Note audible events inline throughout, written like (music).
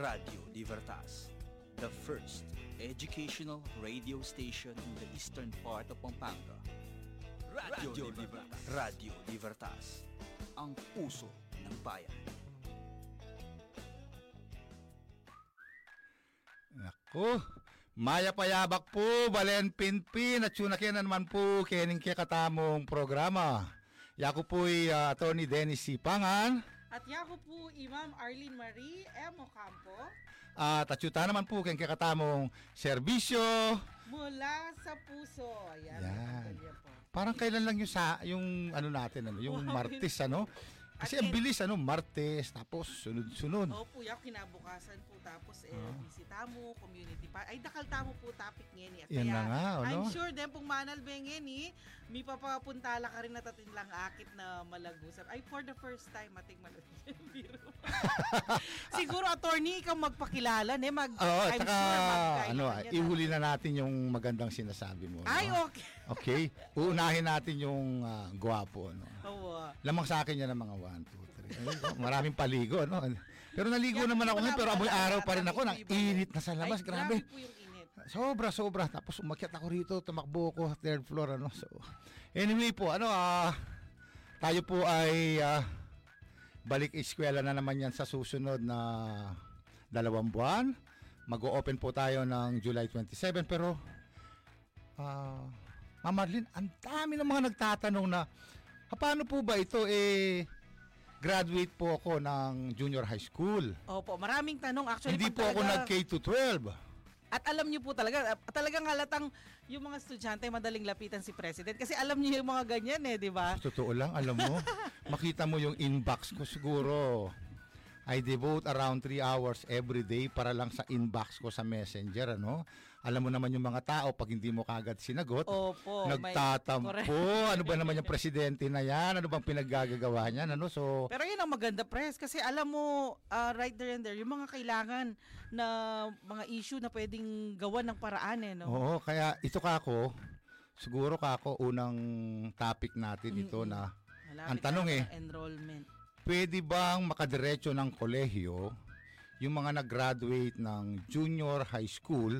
Radio Libertas, the first educational radio station in the eastern part of Pampanga. Radio, Libertas. Radio Libertas, ang puso ng bayan. Nako, maya payabak po, balen pinpin at sunakyan na naman po kening kaya katamong programa. Yako po'y uh, Attorney Dennis Sipangan At yako po, Imam Arlene Marie M. Ocampo, at atyuta naman po keng kaya katamong serbisyo. mula sa puso. Ayan, Yan. yan po. Parang kailan lang yung sa yung ano natin ano, yung. (laughs) Martes ano? Kasi At ang bilis ano, Martes tapos sunod-sunod. Opo, yak kinabukasan po tapos eh, Ah. bisita mo, community pa. Ay, dakal mo po topic ngayon Yan kaya, na nga, ano? I'm sure din pong manal bengen eh, may papapuntala ka rin natatin lang akit na malagusap. Ay, for the first time, ating malagusap. Biro. (laughs) Siguro, attorney, ikaw magpakilala, ne? Mag, Oo, I'm saka sure ano, yan, ihuli na natin yung magandang sinasabi mo. Ay, no? okay. (laughs) Okay, uunahin natin yung ah, gwapo no. Oo. Lamang sa akin yan ng mga 1, 2, 3. Maraming paligo, no? Pero naligo Yan, naman ako ngayon, pero amoy araw pa rin ako. Nang init na sa labas, Ay, grabe. po yung init. Sobra, sobra. Tapos umakyat ako rito, tumakbo ko, third floor, ano. So, anyway po, ano, ah, tayo po ay ah, balik eskwela na naman yan sa susunod na dalawang buwan. Mag-o-open po tayo ng July 27, pero, ah, Ma'am Marlene, ang dami ng mga nagtatanong na, "Ah, paano po ba ito, eh, graduate po ako ng junior high school. Opo, maraming tanong. Actually, Hindi po ako nag K-12. At alam niyo po talaga, talagang halatang yung mga estudyante madaling lapitan si President kasi alam niyo yung mga ganyan eh, di ba? Totoo lang, alam mo, (laughs) makita mo yung inbox ko siguro. I devote around 3 hours every day para lang sa inbox ko sa messenger, ano? Alam mo naman yung mga tao, pag hindi mo kagad sinagot, Opo. may- nagtatampo. correct. Ano ba naman yung presidente na yan? Ano bang pinaggagawa niyan? Ano? So, Pero yun ang maganda, Pres, kasi alam mo, ah, right there and there, yung mga kailangan na mga issue na pwedeng gawan ng paraan eh, no? oo, kaya ito ka ako, siguro ka ako unang topic natin ito na Malapit ang tanong na eh, Enrollment. Pwede bang makadiretso ng kolehiyo yung mga nag-graduate ng junior high school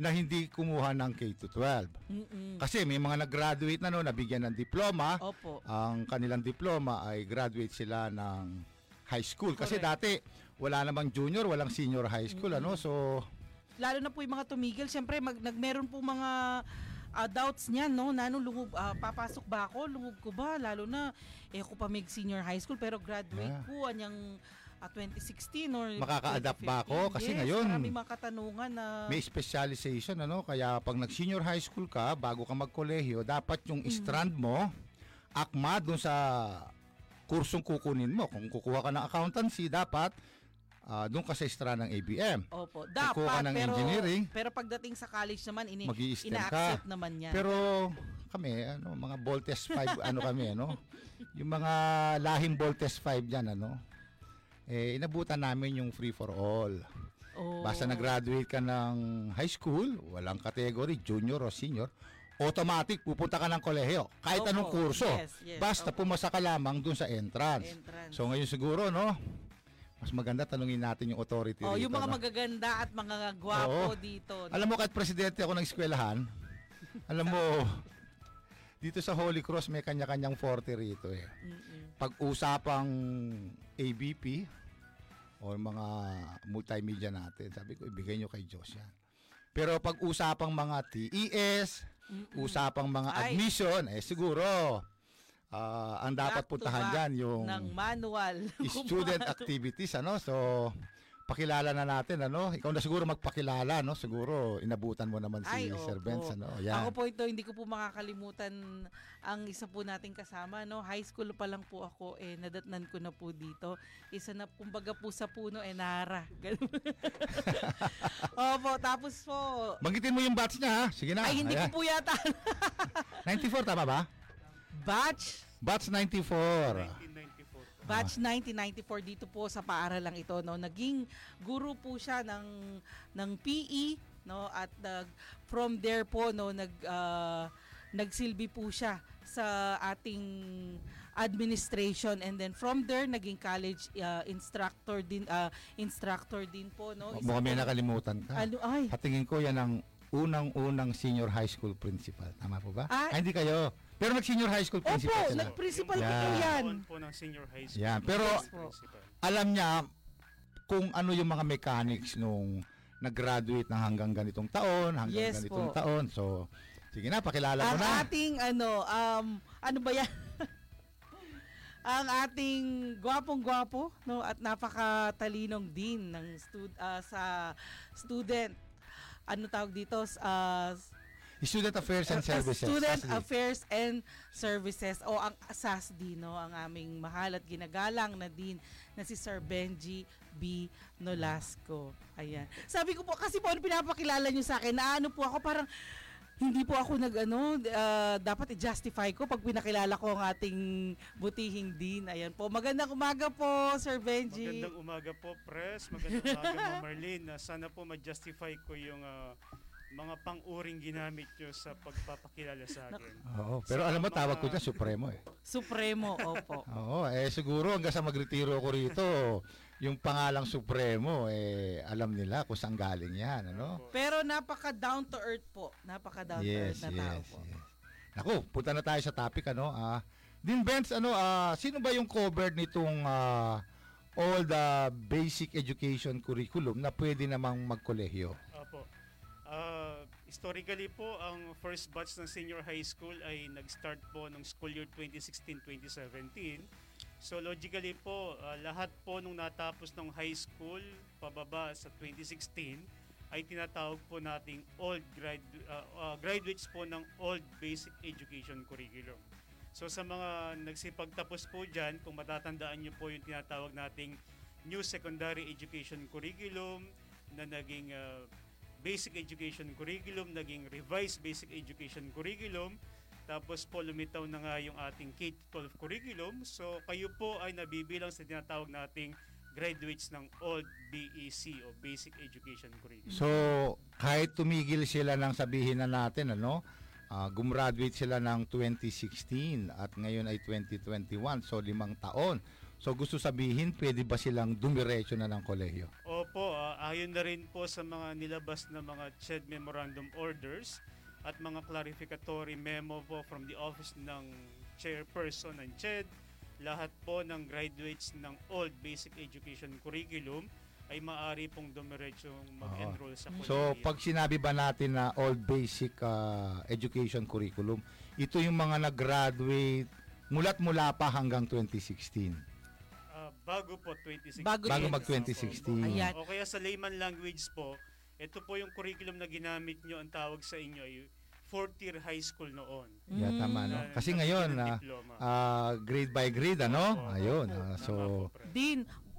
na hindi kumuha ng K-12? Mm-mm. Kasi may mga nag-graduate na no, nabigyan ng diploma. Opo. Ang kanilang diploma ay graduate sila ng high school. Kasi Correct. dati wala namang junior, walang senior high school. ano So, lalo na po yung mga tumigil, syempre mag, nagmeron po mga ah, doubts niyan, no? Nano, lungog, ah, papasok ba ako? Lungog ko ba? Lalo na, eh, ako pa may senior high school, pero graduate Yeah. po, anyang ah, 2016 or Makaka-adapt ba ako? 2015. Kasi yes, ngayon, maraming mga katanungan na, may specialization ano kaya pag nag senior high school ka bago ka magkolehiyo dapat yung Mm. strand mo akma dun sa kursong kukunin mo kung kukuha ka ng accountancy dapat ah, doon ka sa strand ng ABM opo, kukuha dapat, ng pero, engineering, pero pagdating sa college naman, ini, ina-accept ka. naman yan. pero kami ano mga Voltes 5 (laughs) ano kami ano yung mga lahing Voltes 5 diyan ano eh inabutan namin yung free for all oh, Basta nag-graduate ka ng high school, walang category, junior o senior, automatic pupunta ka ng kolehiyo. Kahit Opo, anong kurso. yes, yes, Basta opo. pumasa ka lamang dun sa entrance. Entrance. So ngayon siguro, no? Mas maganda tanungin natin yung authority Oh, rito, yung mga no? magaganda at mga gwapo Oo. dito. no? Alam mo, kahit presidente ako ng eskwelahan, alam mo, (laughs) dito sa Holy Cross may kanya-kanyang 40 rito eh. Mm-mm. Pag-usapang ABP o mga multimedia natin, sabi ko, ibigay nyo kay Diyos yan. Pero pag usapang mga TES, usapang mga Ay. admission, eh siguro, ah, ang dapat puntahan back dyan yung ng manual. (laughs) student activities, ano? So, pakilala na natin, ano? Ikaw na siguro magpakilala, no? Siguro, inabutan mo naman si Ay, Sir. Benz, ano? Yan. Ako po ito, hindi ko po makakalimutan ang isa po nating kasama. No? High school pa lang po ako, eh, nadatnan ko na po dito. Isa na, kumbaga po sa puno, eh, nara. (laughs) Opo, tapos po, Banggitin mo yung batch niya, ha? Sige na. ay, hindi Ayan. ko po yata. (laughs) 94, tama ba? Batch Batch 94. Batch 1994 dito po sa paaralang ito no naging guro po siya ng ng PE no at nag from there po no nag ah, nagsilbi po siya sa ating administration and then from there naging college uh, instructor din uh, instructor din po no. Isa Mukhang may po- nakalimutan ka. Ano ay Patingin ko yan ang unang-unang senior high school principal. Tama po ba? Ah. Ay, hindi kayo. Pero nag-senior high school Opo, principal sila. nag-principal po Yan. po yan. Po ng senior high school. Yan, pero Yes po. Principal. alam niya kung ano yung mga mechanics nung nag-graduate ng hanggang ganitong taon, hanggang Yes ganitong po. taon. So, sige na, pakilala mo Ang na. ating ano um ano ba yan? (laughs) ang ating gwapong-gwapo no at napakatalinong din ng stud ah, sa student ano tawag dito uh, Student Affairs and Services. Student SASD. Affairs and Services o ang SASD no ang aming mahal at ginagalang na din na si Sir Benji B. Nolasco. Ayan. Sabi ko po kasi po ano pinapakilala niyo sa akin na ano po ako parang hindi po ako nag ano ah, dapat i-justify ko pag pinakilala ko ang ating butihing din. Ayan po. Magandang umaga po Sir Benji. Magandang umaga po, Press. Magandang umaga, Ma'am Marlene. Na sana po ma-justify ko yung ah, mga pang-uring ginamit nyo sa pagpapakilala sa akin. Oo, pero alam mo, tawag ko dyan, Supremo eh. Supremo, opo. (laughs) Oo, eh siguro hanggang sa magretiro ako rito, yung pangalang Supremo, eh alam nila kung saan galing yan, ano? Pero napaka down to earth po. Napaka down to Yes, earth na tao yes, po. yes. Naku, punta na tayo sa topic, ano? Ah, Din Benz, ano, ah, sino ba yung covered nitong ah, all the basic education curriculum na pwede namang magkolehyo? Ah, historically po, ang first batch ng senior high school ay nag-start po ng school year 2016-2017. So logically po, ah, lahat po nung natapos ng high school pababa sa 2016 ay tinatawag po nating old grad ah, ah, graduates po ng old basic education curriculum. So sa mga nagsipagtapos po dyan, kung matatandaan nyo po yung tinatawag nating new secondary education curriculum na naging ah, basic education curriculum, naging revised basic education curriculum, tapos po lumitaw na nga yung ating K-12 curriculum. So kayo po ay nabibilang sa tinatawag nating graduates ng old BEC o Basic Education Curriculum. So, kahit tumigil sila ng sabihin na natin, ano, ah, gumraduate sila ng 2016 at ngayon ay 2021, so limang taon. So, gusto sabihin, pwede ba silang dumiretso na ng kolehiyo? Opo, ah, ayon na rin po sa mga nilabas na mga CHED Memorandum Orders at mga clarificatory memo po from the office ng chairperson ng CHED, lahat po ng graduates ng old basic education curriculum ay maaari pong dumiretso mag-enroll sa So, kolehiyo. pag sinabi ba natin na all basic ah, education curriculum, ito yung mga nag-graduate mulat mula pa hanggang 2016. Bago po 2016. Bago Bago 2016. mag-2016. Ayan. O kaya sa layman language po, ito po yung curriculum na ginamit nyo, ang tawag sa inyo ay fourth year high school noon. Yeah, tama, no? Na- Kasi na- ngayon, ng ah, diploma. ah, grade by grade, ano? Opo, Ayun. Tama so, po,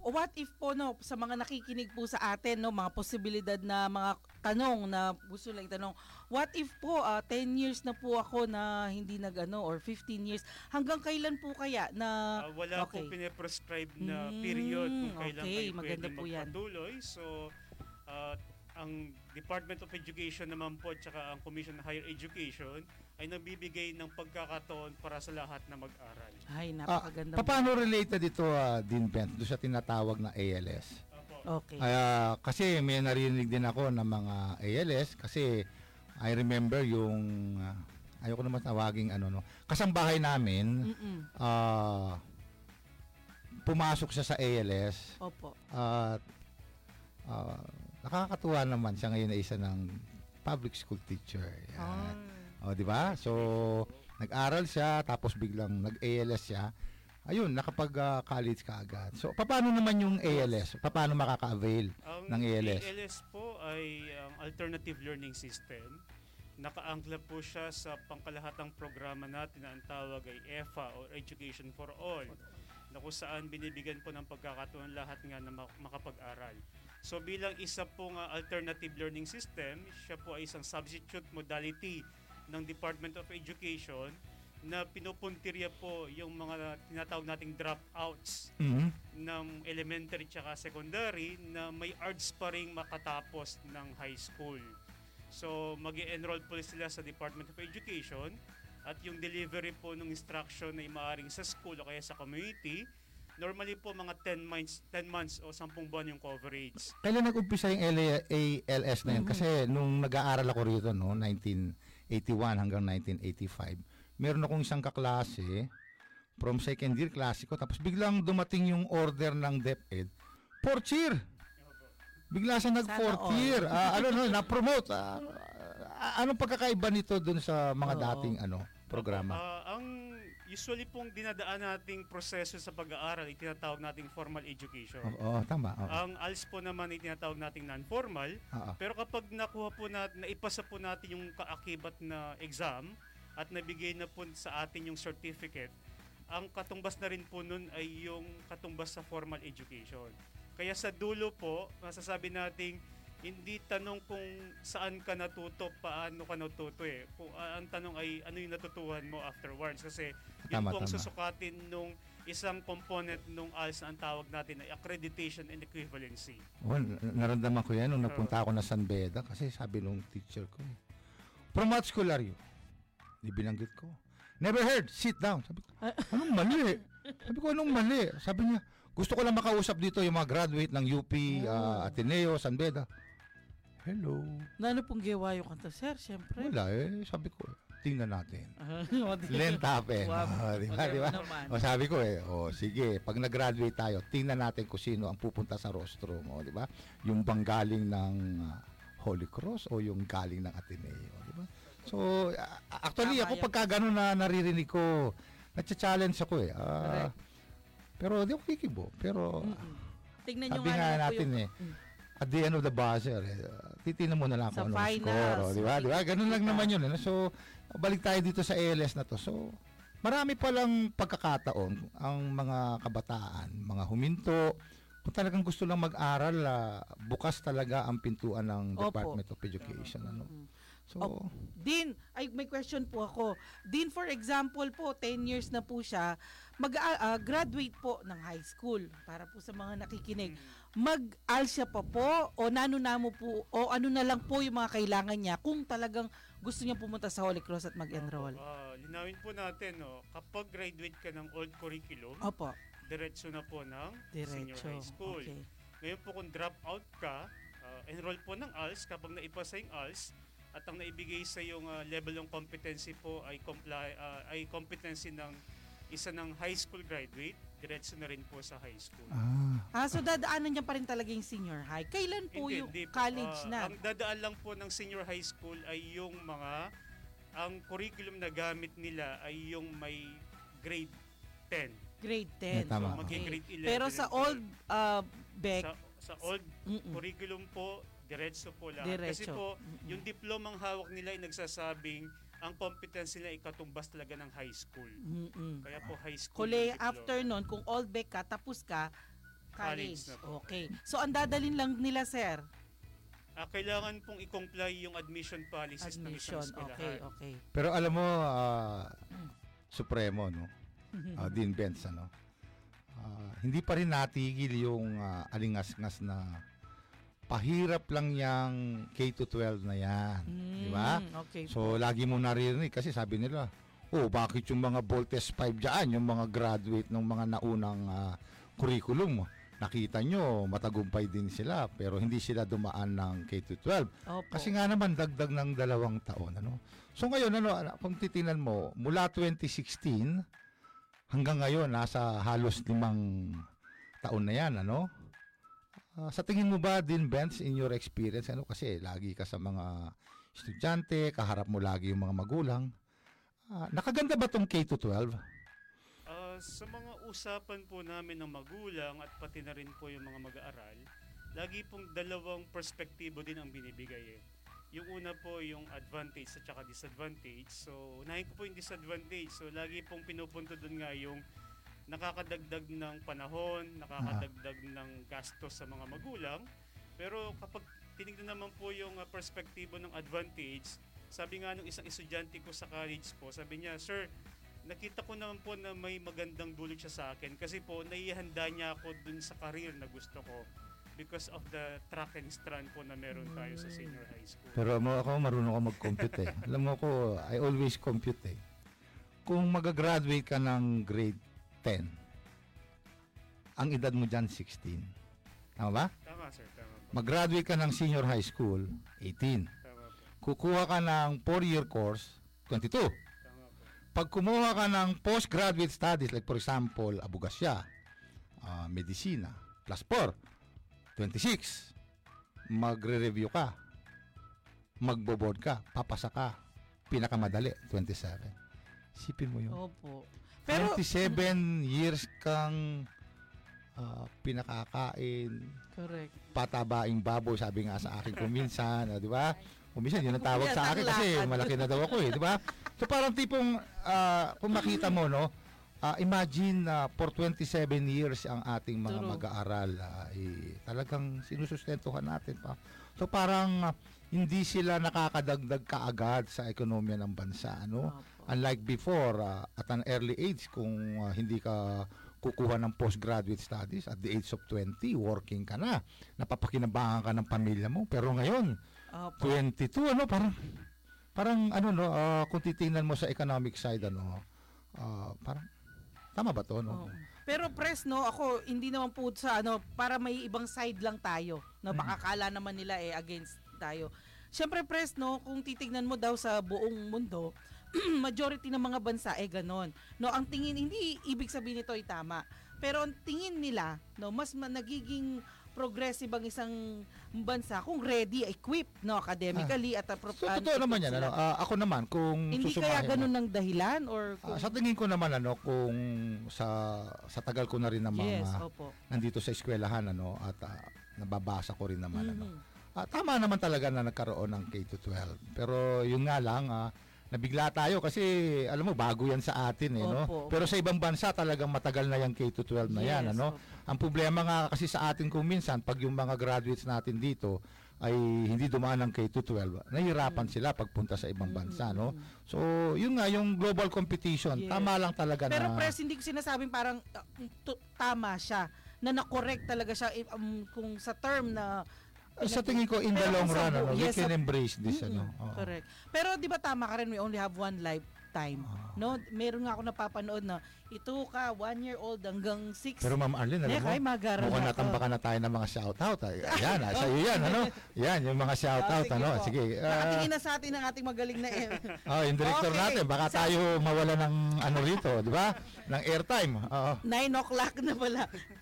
what if po no sa mga nakikinig po sa atin no mga posibilidad na mga tanong na gusto lang itanong what if po ah, 10 years na po ako na hindi nagano or 15 years hanggang kailan po kaya na Ah, wala okay. po pinaprescribe na Mm, period kung kailan okay, kayo maganda pwede po yan. magpatuloy. So, ah, ang Department of Education naman po at saka ang Commission on Higher Education ay nagbibigay ng pagkakataon para sa lahat na mag-aral. ay ah, napakaganda paano related ito, ah, Dean Bent, doon sa tinatawag na ALS? Opo. okay Ah, kasi may narinig din ako ng mga ALS kasi I remember yung ah, ayoko naman tawaging ano no. Kasambahay namin Mm-mm. ah pumasok siya sa ALS opo at ah, nakakatuwa naman siya ngayon na isa ng public school teacher. Ah. Yan. O, di ba? So, nag-aral siya, tapos biglang nag-ALS siya. Ayun, nakapag-college ka agad. So, paano naman yung ALS? Paano makaka-avail? Ang ng ALS. ALS po ay ang Alternative Learning System. Nakaangkla po siya sa pangkalahatang programa natin na ang tawag ay EFA or Education for All na kung saan binibigyan po ng pagkakataon lahat nga na mak- makapag-aral. So bilang isa pong uh, alternative learning system, siya po ay isang substitute modality ng Department of Education na pinupuntirya po yung mga tinatawag nating dropouts Mhm. ng elementary tsaka secondary na may arts pa rin makatapos ng high school. So, mag enroll po sila sa Department of Education at yung delivery po ng instruction ay maaring sa school o kaya sa community, normally po mga 10 months, 10 months o 10 buwan yung coverage. Kailan nag-umpisa yung LA, ALS na yun? Mhm. Kasi nung nag-aaral ako rito, no, 1981 hanggang 1985, meron akong isang kaklase from second year klase ko, tapos biglang dumating yung order ng DepEd, fourth year. Bigla siya nag fourth year. Ah, ano no, na-promote. Ah, ah, anong pagkakaiba nito dun sa mga Oo. dating ano programa? Ah, ang usually pong dinadaan nating proseso sa pag-aaral ay tinatawag nating formal education. Oo, tama. oo. Ang ALS po naman ay tinatawag nating non-formal. Oo. Pero kapag nakuha po natin, naipasa po natin yung kaakibat na exam at nabigay na po sa atin yung certificate, ang katumbas na rin po nun ay yung katumbas sa formal education. Kaya sa dulo po, masasabi nating hindi tanong kung saan ka natuto, paano ka natuto eh. Kung, ah, ang tanong ay ano yung natutuhan mo afterwards kasi yun Tama, po ang susukatin nung isang component nung ALS na ang tawag natin ay accreditation and equivalency. Well, naramdaman ko yan nung napunta ako na San Beda kasi sabi nung teacher ko, eh, from what school are you? Di binanggit ko. Never heard, sit down. Sabi ko, anong mali? Sabi ko, anong mali? Sabi niya, gusto ko lang makausap dito yung mga graduate ng UP, ah, Ateneo, San Beda. Hello. Na ano pong gawa yung kanta, sir? Siyempre. Wala eh. Sabi ko, tingnan natin. Lent happen. Wow. Oh, di ba? Di ba? O sabi ko eh, o sige, pag nag-graduate tayo, tingnan natin kung sino ang pupunta sa rostrum, o di ba? Yung bang galing ng ah, Holy Cross o yung galing ng Ateneo, di ba? So, ah, actually Tama ako pagka ganun na naririnig ko, nagcha-challenge ako eh. Correct. pero di ako kikibo. Pero Mm-mm. Tingnan nyo sabi nga natin yung... eh, at the end of the buzzer, eh, uh, titignan mo na lang kung ano score. o, Di ba? Di ba? Ganun lang naman yun. Ano? So, balik tayo dito sa ALS na to. So, marami palang pagkakataon ang mga kabataan, mga huminto, kung talagang gusto lang mag-aral, ah, bukas talaga ang pintuan ng Opo. Department of Education. Ano? So, Opo. Din, ay may question po ako. Din for example po, 10 years na po siya, mag-graduate po ng high school para po sa mga nakikinig. Mag-al siya pa po o nano-namo po o ano na lang po yung mga kailangan niya kung talagang gusto niya pumunta sa Holy Cross at mag-enroll. Ah, linawin po natin, no, kapag graduate ka ng old curriculum, Opo, diretso na po ng senior diretso. high school. Okay. Ngayon po kung drop out ka, ah, enroll po ng ALS, kapag naipasa yung ALS, at ang naibigay sa yung ah, level ng competency po ay comply ah, ay competency ng isa ng high school graduate, diretso na rin po sa high school. ah, Ah, so dadaanan niya pa rin talaga yung senior high. Kailan po Hindi, yung hindi po. college Ah, na? Ang dadaan lang po ng senior high school ay yung mga ang curriculum na gamit nila ay yung may grade 10. Grade Yeah, 10. tama. Mag-grade 11. Pero sa and old 12. uh, Beck, sa, sa old mm-mm. curriculum po, diretso po lahat. Kasi Diretso. po, Mm-mm. yung diplomang hawak nila ay nagsasabing ang competence nila ay katumbas talaga ng high school. Mm-mm. Kaya po high school. Kule, after nun, kung old Beck ka, tapos ka, college. College na po. Okay. So, ang dadalin lang nila, sir, Ah, kailangan pong i-comply yung admission policies ng admission. isang Okay, eskwelahan. okay. pero alam mo, Mm. Supremo, no? (laughs) Ah, Dean Benz, ano? Ah, hindi pa rin natigil yung ah, alingas-ngas na pahirap lang yung K-12 na yan. Di ba? Mm, Okay. So, lagi mo naririnig kasi sabi nila, oh, bakit yung mga Voltes 5 dyan, yung mga graduate ng mga naunang ah, curriculum, nakita nyo, matagumpay din sila, pero hindi sila dumaan ng K-12. Opo. Kasi nga naman, dagdag ng dalawang taon. Ano? So ngayon, ano, ano, kung titingnan mo, mula 2016 hanggang ngayon, nasa halos limang taon na yan. Ano? Ah, sa tingin mo ba din, Benz, in your experience, ano, kasi lagi ka sa mga estudyante, kaharap mo lagi yung mga magulang, ah, nakaganda ba tong K-12? Ah, sa mga usapan po namin ng magulang at pati na rin po yung mga mag-aaral, lagi pong dalawang perspektibo din ang binibigay eh. Yung una po yung advantage at saka disadvantage. So, unahin ko po yung disadvantage. So, lagi pong pinupunto doon nga yung nakakadagdag ng panahon, nakakadagdag ng gastos sa mga magulang. Pero kapag tinignan naman po yung ah, perspektibo ng advantage, sabi nga nung isang estudyante ko sa college po, sabi niya, Sir, nakita ko naman po na may magandang dulot siya sa akin kasi po naihanda niya ako dun sa career na gusto ko because of the track and strand po na meron tayo sa senior high school. Pero mo ako, marunong ako mag-compute eh. Alam mo ako, I always compute eh. kung magagraduate ka ng grade 10, ang edad mo dyan 16. Tama ba? Tama, sir. Tama po. Mag-graduate ka ng senior high school, 18. Tama po. Kukuha ka ng 4-year course, 22. Tama po. Pag kumuha ka ng postgraduate studies, like for example, abugasya, ah, medisina, plus 4, 26. Magre-review ka. Magbo-board ka. Papasa ka. Pinakamadali, 27. Sipin mo yun. Opo. Pero, 27 years kang ah, pinakakain, correct. patabaing baboy, sabi nga sa akin kuminsan, ah, di ba? Kuminsan, yun ang tawag sa akin kasi malaki na daw ako eh, di ba? So parang tipong, ah, kung makita mo, no, ah, imagine na for 27 years ang ating mga True. mag-aaral, ah, eh, talagang sinusustentuhan natin pa. So parang ah, hindi sila nakakadagdag kaagad sa ekonomiya ng bansa, no? Opo. Unlike before, ah, at an early age, kung ah, hindi ka kukuha ng postgraduate studies at the age of 20, working ka na. Napapakinabangan ka ng pamilya mo. Pero ngayon, Opo. 22, ano, parang, parang, ano, no, ah, kung titingnan mo sa economic side, ano, ah, parang, tama ba to, no? Oo. Pero press no, ako hindi naman po sa ano para may ibang side lang tayo. No, baka kala naman nila eh against tayo. Siyempre press no, kung titignan mo daw sa buong mundo, (clears throat) majority ng mga bansa eh ganon. No, ang tingin hindi ibig sabihin nito ay tama. Pero ang tingin nila, no, mas ma- nagiging progressive ang isang bansa kung ready, equipped, no, academically at uh, pro- So, uh, totoo naman yan. Ano, ah, ako naman, kung Hindi susumahin kaya ganun ng dahilan or Ah, kung, sa tingin ko naman ano kung sa sa tagal ko na rin mga Yes, opo. nandito sa eskwelahan ano at ah, nababasa ko rin naman ano. Mhm. Ah, tama naman talaga na nagkaroon ng K-12. Pero yun nga lang ah, nabigla tayo kasi alam mo bago yan sa atin eh no. Opo. Pero sa ibang bansa talagang matagal na yung K-12 na yan Yes, ano. Ang problema nga kasi sa atin kung minsan pag yung mga graduates natin dito ay hindi dumaan ng K-12, nahihirapan sila pagpunta sa ibang bansa no. So, yun nga yung global competition. Yes. Tama lang talaga Pero na press, hindi ko sinasabing parang uh, tu- tama siya. Na na-correct talaga siya eh, um, kung sa term na sa tingin ko in the Pero long sa run bu- ano, we yes, can sa- embrace this Mm-mm, ano. Oo. Correct. Pero 'di ba tama ka rin we only have one lifetime. Ah. No, meron nga ako napapanood na ito ka one year old hanggang six. Pero Ma'am Arlene, alam Nek, ay mo, mukhang ako. natambakan na tayo ng mga shoutout. Ay, (laughs) Ayan, ah, sa'yo yan, ano? Yan, yung mga shoutout, Ah, sige ano? po. Sige. ah, Nakatingin na sa atin ang ating magaling na eh. (laughs) oh, yung director Okay. natin, baka Sa- tayo mawala ng ano rito, di ba? Ng airtime. Oo. 9 o'clock na pala.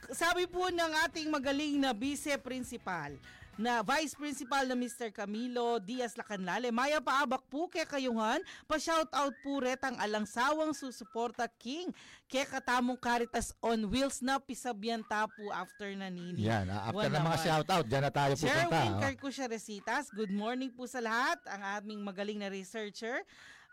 Sabi po ng ating magaling na vice principal na Vice Principal na Mr. Camilo Diaz Lacanlale. Maya paabak po kay kayuhan, pa-shoutout po ret ang alangsawang susuporta King kay katamong Caritas on Wheels na pisabyanta po after nanini. Yan, ah, after ng mga shoutout, dyan na tayo pupunta. Sherwin oh. Carcusia Resitas, good morning po sa lahat, ang aming magaling na researcher.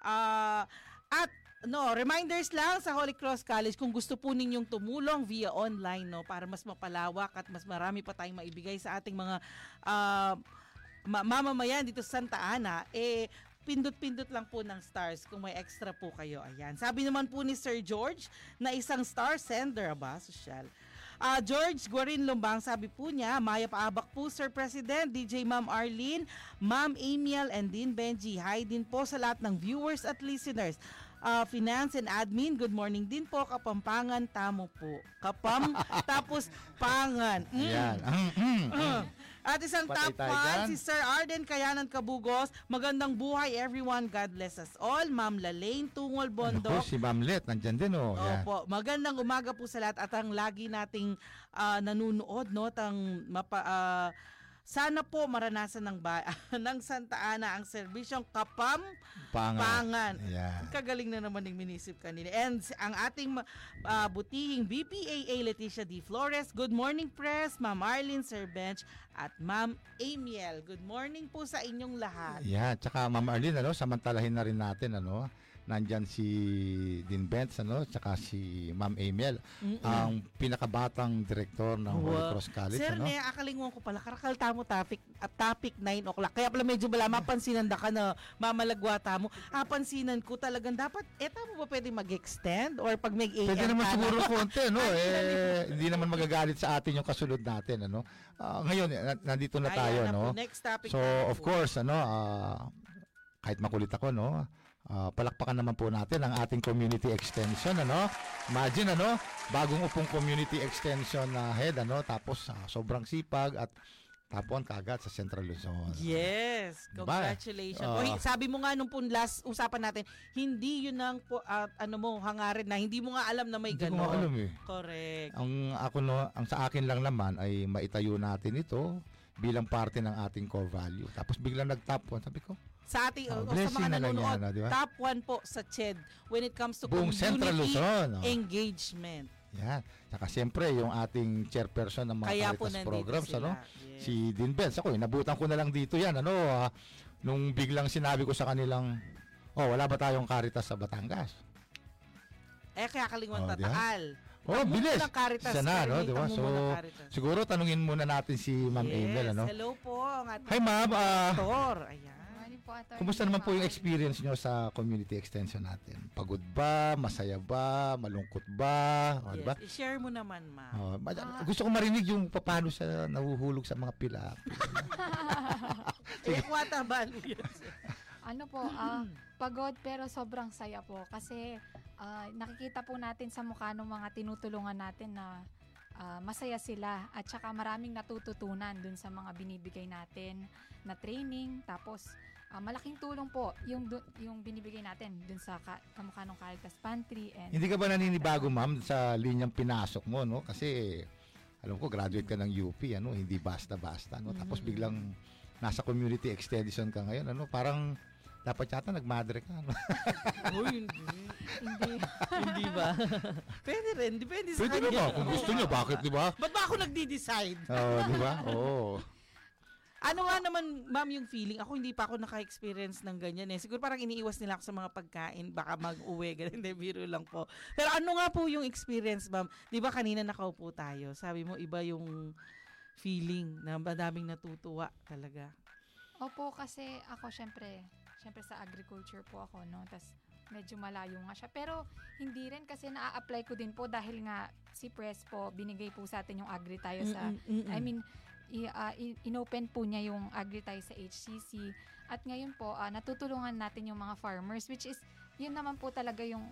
Ah, at no, reminders lang sa Holy Cross College kung gusto po ninyong tumulong via online no para mas mapalawak at mas marami pa tayong maibigay sa ating mga ma- mamamayan dito sa Santa Ana eh pindot-pindot lang po ng stars kung may extra po kayo. Ayan. Sabi naman po ni Sir George na isang star sender ba, social. Ah, George Guarin Lumbang, sabi po niya, Maya Paabak po, Sir President, DJ Ma'am Arlene, Ma'am Amiel, and Dean Benji. Hi din po sa lahat ng viewers at listeners. Ah, finance and admin, good morning din po. Kapampangan, tamo po. Kapam, (laughs) tapos pangan. Mm. Yan. Mm, mm. Uh, At isang Patay top fan, si Sir Arden Kayanan Kabugos. Magandang buhay everyone. God bless us all. Ma'am Lalaine Tungol Ano Bondok. po, si Ma'am Let, nandyan din, oh. Yan. Opo, magandang umaga po sa lahat at ang lagi nating ah, nanunood no tang mapa ah, sana po maranasan ng ba- (laughs) ng Santa Ana ang serbisyong kapam Pangan. pangan. Yan. Kagaling na naman ng minisip kanina. And ang ating uh, butihing BPAA Leticia D. Flores. Good morning, Press. Ma'am Arlene, Sir Bench, at Ma'am Amiel. Good morning po sa inyong lahat. Yan, tsaka Ma'am Arlene, ano, samantalahin na rin natin, ano, nandyan si Dean Benz, ano, tsaka si Ma'am Amiel, Mm-mm. ang pinakabatang direktor ng Holy Wow. Cross College, Sir, ano? ne, akalingon ko pala, karakalta mo topic, at topic 9 o'clock. Kaya pala medyo bala, mapansinan da ka na mamalagwata mo. Apansinan ko talagang dapat, eta mo ba pwede mag-extend? Or pag may AM Pwede naman ka na? siguro konti, no? (laughs) Ay, eh, hindi naman magagalit sa atin yung kasunod natin, ano? Ah, ngayon, eh, na- nandito na Ayan tayo, na no? po, next topic So, of po. course, ano, ah, kahit makulit ako, no? Ah, palakpakan naman po natin ang ating community extension ano. Imagine ano, bagong upong community extension na head ano, tapos ah, sobrang sipag at tapon kagad sa Central Luzon. Yes, Diba? congratulations. Oo. O, sabi mo nga nung pong last usapan natin, hindi yun ang po, ah, ano mo hangarin na hindi mo nga alam na may Hindi ko alam eh. Correct. Ang ako no, ang sa akin lang naman ay maitayo natin ito bilang parte ng ating core value. Tapos biglang nag-top one. Sabi ko, Sa ating oh, o, sa blessing mga na nanonood, yan, ah, di ba? top 1 po sa CHED when it comes to Buong community Luzon. oh. engagement. Yan. Saka siyempre, yung ating chairperson ng mga Kaya Caritas programs, sila. ano? Yes. Si Dean Benz. Ako, inabutan ko na lang dito yan. Ano, ah, nung biglang sinabi ko sa kanilang, oh, wala ba tayong Caritas sa Batangas? eh kaya kalingwan Oh, tataal. Oh, Tamo bilis. Caritas. Isa na, no? Coordinator Di ba? mo So, siguro tanungin muna natin si Ma'am yes. Emel, ano? Hello po ang ating Hi, Ma'am. Tor. Ayan. Po, Atty. Kumusta naman po yung experience nyo sa community extension natin? Pagod ba? Masaya ba? Malungkot ba? O, Yes. diba? I-share mo naman, ma. Oh, ma- Ah. gusto ko marinig yung paano siya nahuhulog sa mga pila. (laughs) Eh, balo yan. Ano po, ah, pagod pero sobrang saya po kasi ah, nakikita po natin sa mukha ng mga tinutulungan natin na ah, masaya sila at saka maraming natututunan dun sa mga binibigay natin na training tapos ah, malaking tulong po yung dun- yung binibigay natin dun sa ka- kamukha ng Caritas Pantry and Hindi ka ba naninibago, ma'am, sa linyang pinasok mo, no? Kasi, alam ko, graduate ka ng UP, ano? Hindi basta-basta, no? Tapos Mhm. biglang nasa community extension ka ngayon, ano? Parang, dapat yata nagmadre ka, no? (laughs) Uy, hindi. hindi hindi ba? (laughs) Pwede rin. Depende sa Pwede kanya. naman, kung gusto nyo, bakit, di ba? Ba't ba ako nagdi-decide? Oo, di ba? Oo. Ano nga naman, ma'am, yung feeling? Ako hindi pa ako naka-experience ng ganyan eh. Siguro parang iniiwas nila ako sa mga pagkain, baka mag-uwi, (laughs) ganun, biro lang po. Pero ano nga po yung experience, ma'am? Di ba kanina nakaupo tayo? Sabi mo, iba yung feeling na madaming natutuwa talaga. Opo, kasi ako syempre, syempre sa agriculture po ako, no? Tas medyo malayo nga siya. Pero hindi rin kasi na-apply ko din po dahil nga si Press po, binigay po sa atin yung agri tayo sa, Mm-mm, mm-mm. I mean, i- i- inopen po niya yung agri tayo sa HCC. At ngayon po, ah, natutulungan natin yung mga farmers, which is, yun naman po talaga yung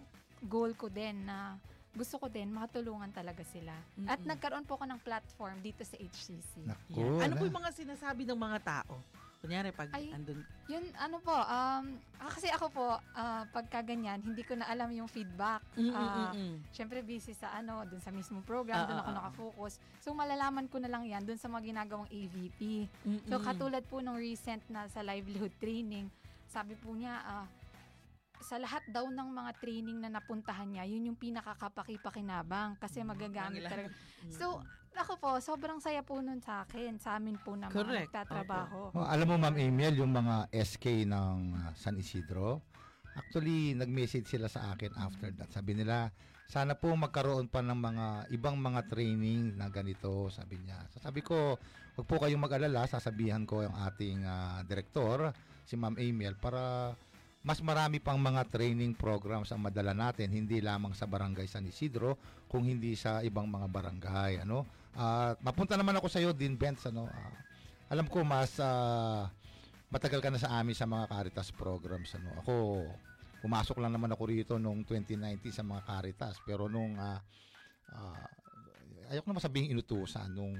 goal ko din na gusto ko din makatulungan talaga sila. At Mm-mm. nagkaroon po ako ng platform dito sa HCC. Naku, Yan. Ano na. po yung mga sinasabi ng mga tao? Kunyari, pag Ay, andun, Yun, ano po, um, ah, kasi ako po, ah, pagka ganyan, hindi ko na alam yung feedback. Mm, mm, Ah, mm, mm. Syempre busy sa ano, dun sa mismong program, Ah, dun ako nakafocus. So malalaman ko na lang yan dun sa mga ginagawang AVP. Mm, So katulad po nung recent na sa livelihood training, sabi po niya, ah, sa lahat daw ng mga training na napuntahan niya, yun yung pinakakapaki-pakinabang kasi magagamit talaga. So, ako po, sobrang saya po nun sa akin, sa amin po na mga Correct. nagtatrabaho. Oh, alam mo, Ma'am Emil, yung mga SK ng uh, San Isidro, actually, nag-message sila sa akin after that. Sabi nila, sana po magkaroon pa ng mga ibang mga training na ganito, sabi niya. So, sabi ko, wag po kayong mag-alala, sasabihan ko yung ating ah, direktor, si Ma'am Emil, para mas marami pang mga training programs ang madala natin, hindi lamang sa Barangay San Isidro, kung hindi sa ibang mga barangay. Ano? At mapunta naman ako sa iyo, Dean Benz, ano? Ah, alam ko mas ah, matagal ka na sa amin sa mga Caritas programs ano. Ako pumasok lang naman ako rito noong 2019 sa mga Caritas pero nung ah, ah, ayoko naman sabihin inutusan nung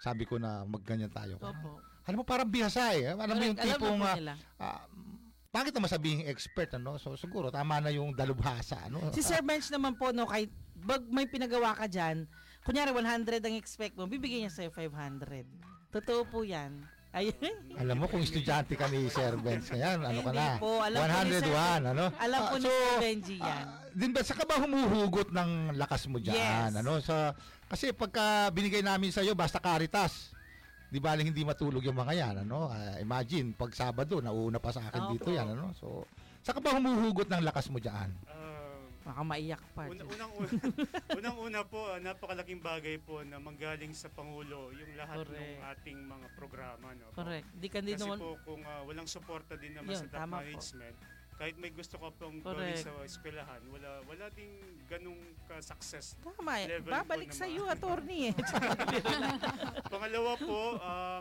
sabi ko na magganyan tayo. Opo. Alam mo parang bihasa eh. Alam mo yung. Alam tipong po ah, nila. ah, bakit naman sabihin expert ano? So siguro tama na yung dalubhasa ano. Si Sir Bench naman po, no, kahit bag may pinagawa ka dyan, kunyari 100 ang expect mo, bibigyan niya sa'yo 500. Totoo po yan. Ayun. Alam mo kung estudyante ka ni Sir Benz ngayon, ano ka na? po, alam po ni Sir 101, ano? Alam po Ah, ni so, Sir Benji yan. Ah, din ba saka ba humuhugot ng lakas mo diyan Yes. ano sa kasi pagka binigay namin sa iyo basta Caritas di ba hindi matulog yung mga yan ano Ah, imagine pag Sabado nauuna pa sa akin Opo. dito yan ano so saka ba humuhugot ng lakas mo diyan Ah, Baka maiyak pa. Una, unang una, unang una po, ah, napakalaking bagay po na manggaling sa Pangulo yung lahat Correct. ng ating mga programa. No? Correct. Di ka din Kasi naman, po kung ah, walang suporta din naman Yun, sa top tama po. management, kahit may gusto ka pong gawin sa eskwelahan, wala wala ding ganung ka-success. tama level Babalik sa iyo, attorney eh. (laughs) Pangalawa po, ah,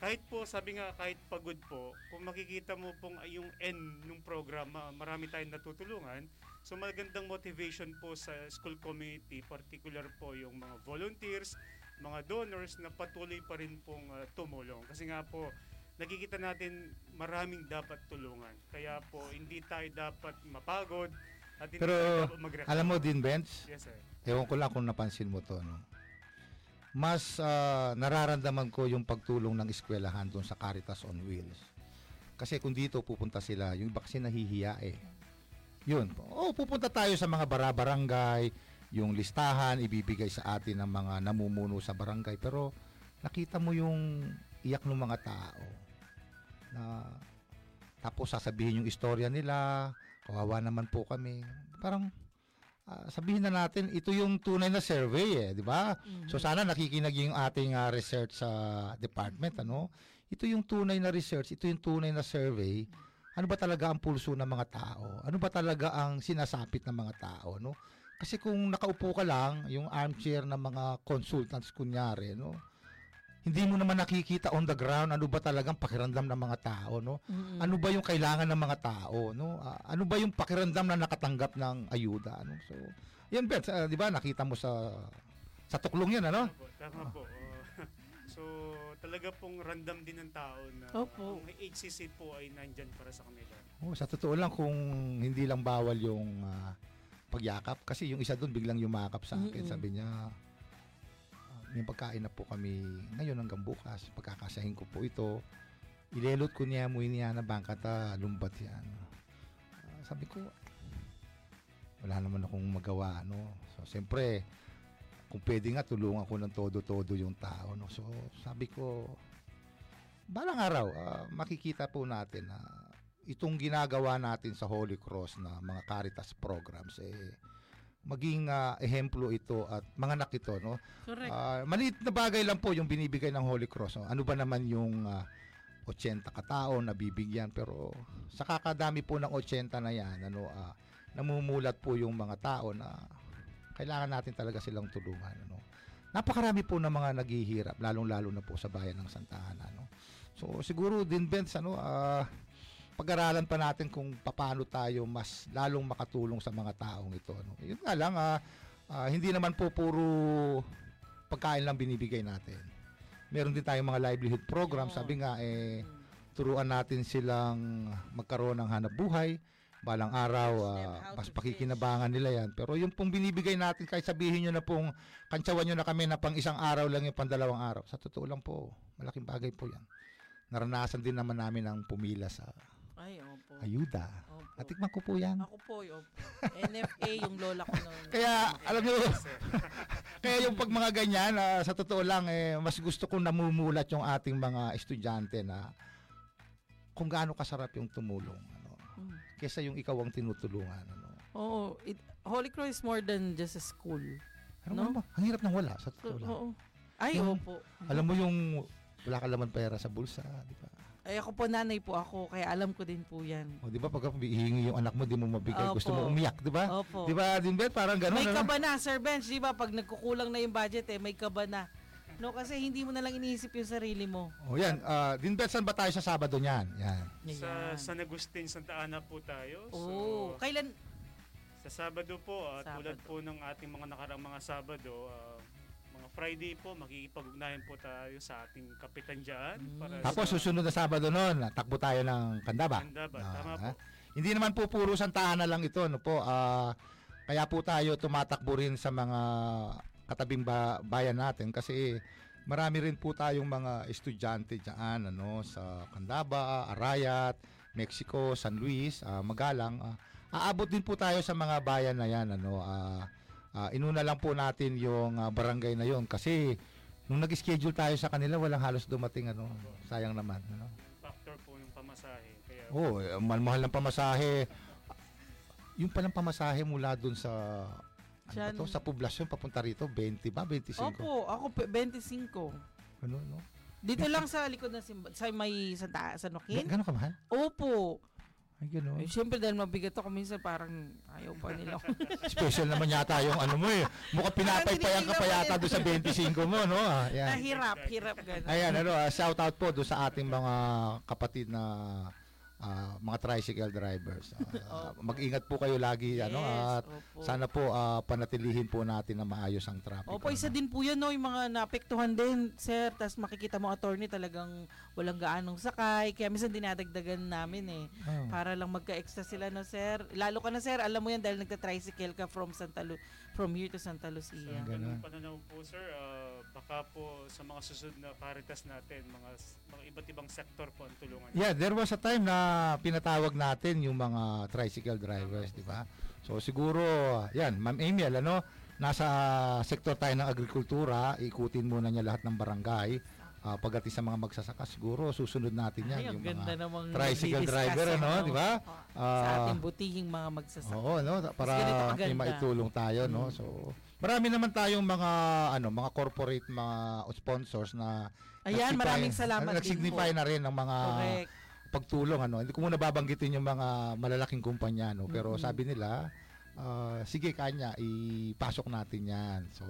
kahit po, sabi nga, kahit pagod po, kung makikita mo pong yung end ng program, ma- marami tayong natutulungan. So magandang motivation po sa school community, particular po yung mga volunteers, mga donors na patuloy pa rin pong ah, tumulong. Kasi nga po, nakikita natin maraming dapat tulungan. Kaya po, hindi tayo dapat mapagod at hindi Pero, tayo dapat mag-reklamo. Alam mo din, Benz, Yes, sir. ewan ko lang kung napansin mo to, no? Mas ah, nararamdaman ko yung pagtulong ng eskwelahan doon sa Caritas on Wheels. Kasi kung dito pupunta sila, yung iba kasi nahihiya eh. Yun. Oh, pupunta tayo sa mga barabarangay, yung listahan ibibigay sa atin ng mga namumuno sa barangay. Pero nakita mo yung iyak ng mga tao. Na tapos sasabihin yung istorya nila, kawawa naman po kami. Parang ah, sabihin na natin, ito yung tunay na survey eh, di ba? So sana nakikinig yung ating ah, research sa department, ano? Ito yung tunay na research, ito yung tunay na survey. Ano ba talaga ang pulso ng mga tao? Ano ba talaga ang sinasapit ng mga tao, no? Kasi kung nakaupo ka lang, yung armchair ng mga consultants kunyari, no? Hindi mo naman nakikita on the ground ano ba talagang pakiramdam ng mga tao, no? Mm-mm. Ano ba yung kailangan ng mga tao, no? Ah, ano ba yung pakiramdam na nakatanggap ng ayuda, no? So, yan Bet, ah, 'di ba? Nakita mo sa sa tuklong 'yan, ano? Opo, tama po. Oh, (laughs) so, talaga pong random din ng tao na Opo. ang HCC po ay nandyan para sa kanila. Oh, sa totoo lang kung hindi lang bawal yung ah, pagyakap kasi yung isa doon biglang yumakap sa akin, Mm-mm. sabi niya "Ah, may pagkain na po kami ngayon hanggang bukas. Pagkakasahin ko po ito. Ilelot ko niya mo niya na bangkata lumbat yan. Ah, sabi ko, wala naman akong magawa, no? So, siyempre, kung pwede nga, tulungan ko ng todo-todo yung tao, no? So, sabi ko, balang araw, ah, makikita po natin na itong ginagawa natin sa Holy Cross na mga Caritas programs, eh, maging ah, ehemplo ito at mga anak ito, no? Correct. Ah, maliit na bagay lang po yung binibigay ng Holy Cross. no? Ano ba naman yung ah, 80 katao na bibigyan pero sa kakadami po ng 80 na yan, ano, ah, namumulat po yung mga tao na kailangan natin talaga silang tulungan. Ano. Napakarami po ng mga naghihirap, lalong-lalo na po sa bayan ng Santa Ana. No? So siguro din Benz, ano, ah, pag-aralan pa natin kung paano tayo mas lalong makatulong sa mga taong ito. No? Yun nga lang, ah, ah, hindi naman po puro pagkain lang binibigay natin. Meron din tayong mga livelihood program. Sabi nga, eh, turuan natin silang magkaroon ng hanap buhay. Balang araw, mas to pakikinabangan nila yan. Pero yung pong binibigay natin, kahit sabihin nyo na pong, kantsawan nyo na kami na pang isang araw lang yung pang dalawang araw. Sa totoo lang po, malaking bagay po yan. Naranasan din naman namin ang pumila sa. Ayuda. Opo. Natikman ko po yan. Ako po, opo. NFA yung lola ko noon. Kaya, alam nyo, (laughs) kaya yung pag mga ganyan, ah, sa totoo lang, eh, mas gusto kong namumulat yung ating mga estudyante na kung gaano kasarap yung tumulong. Ano, Mm. kesa yung ikaw ang tinutulungan. Ano. Oo. It, Holy Cross is more than just a school. Ano No? ba? Ang hirap nang wala, sa So, totoo lang. oo. Ay, Yung- opo. Alam mo yung wala ka laman pera sa bulsa, di? Ay, ako po nanay po ako, kaya alam ko din po yan. O di ba pag hihingi yung anak mo, di mo mabigay, gusto mo Opo. umiyak, di ba? Opo. Di ba, Dinbet? Parang ganun. May ano? kaba na, Sir Bench, di ba? Pag nagkukulang na yung budget, eh, may kaba na. No, kasi hindi mo na lang iniisip yung sarili mo. O yan, uh, Dinbet, saan ba tayo sa Sabado niyan? Yan. Sa Ayan. San Agustin, Santa Ana po tayo. So, Oo. Kailan? sa Sabado po, ah, Sabado. tulad po ng ating mga nakarang mga Sabado, ah, mga Friday po, makikipag-ugnayan po tayo sa ating kapitan dyan. Mm. Para Tapos sa susunod na Sabado noon, takbo tayo ng Kandaba. Kandaba. Ah, Tama po. Hindi naman po puro Santa Ana lang ito, no po. Ah, kaya po tayo tumatakbo rin sa mga katabing ba- bayan natin kasi marami rin po tayong mga estudyante diyan ano sa Candaba, Arayat, Mexico, San Luis, ah, Magalang. Ah, aabot din po tayo sa mga bayan na 'yan ano. Ah, ah, inuna lang po natin yung ah, barangay na 'yon kasi nung nag-schedule tayo sa kanila walang halos dumating ano. Sayang naman ano. Factor po ng pamasahe. Kaya oh, mahal ng pamasahe. Yung palang pamasahe mula dun sa ano Diyan. to? sa poblasyon papunta rito 20 ba 25 Opo, ako pe- 25. ano no Dito lang sa likod ng simba, sa may San Ga- Joaquin? gano'n kamahal Opo. Ay, ganun. Eh, Siyempre dahil mabigat ako minsan parang ayaw pa nila. (laughs) Special naman yata yung ano mo eh. Mukhang pinapaypayan ka pa yata doon sa 25 mo, no? Ah, yan. Nahirap, hirap ganun. Ayan, ano, ah, shout out po doon sa ating mga kapatid na ah, mga tricycle drivers. (laughs) Opo. mag-ingat po kayo lagi, ano, Yes, at opo. sana po ah, panatilihin po natin na maayos ang traffic. Opo, isa ano. din po yan, no, yung mga naapektuhan din, sir. Tapos makikita mo, attorney, talagang walang gaanong sakay. Kaya minsan dinadagdagan namin eh. Oh. Para lang magka-extra sila, no, sir. Lalo ka na, sir, alam mo yan dahil nagta-tricycle ka from Santa Lu from here to Santa Lucia. Ganun. Ganung pananaw po sir, ah, baka po sa mga susunod na Caritas natin, mga mga iba't ibang sektor po ang tulungan. Yeah, there was a time na pinatawag natin yung mga tricycle drivers, di ba? So siguro, yan, Ma'am Amiel, ano, nasa sektor tayo ng agrikultura, ikutin muna niya lahat ng barangay. Ah, pagdating sa mga magsasaka, siguro susunod natin yan. Ay, yung ganda mga tricycle driver, ano, di ba? sa Ah, ating butihing mga magsasaka. Oo, no, para may maitulong tayo, no. Mm. So, marami naman tayong mga ano, mga corporate mga sponsors na Ayan, maraming salamat din po. Nagsignify na rin ng mga Correct. pagtulong ano. Hindi ko muna babanggitin yung mga malalaking kumpanya no, pero Mm-mm. sabi nila ah, sige kanya ipasok natin 'yan. So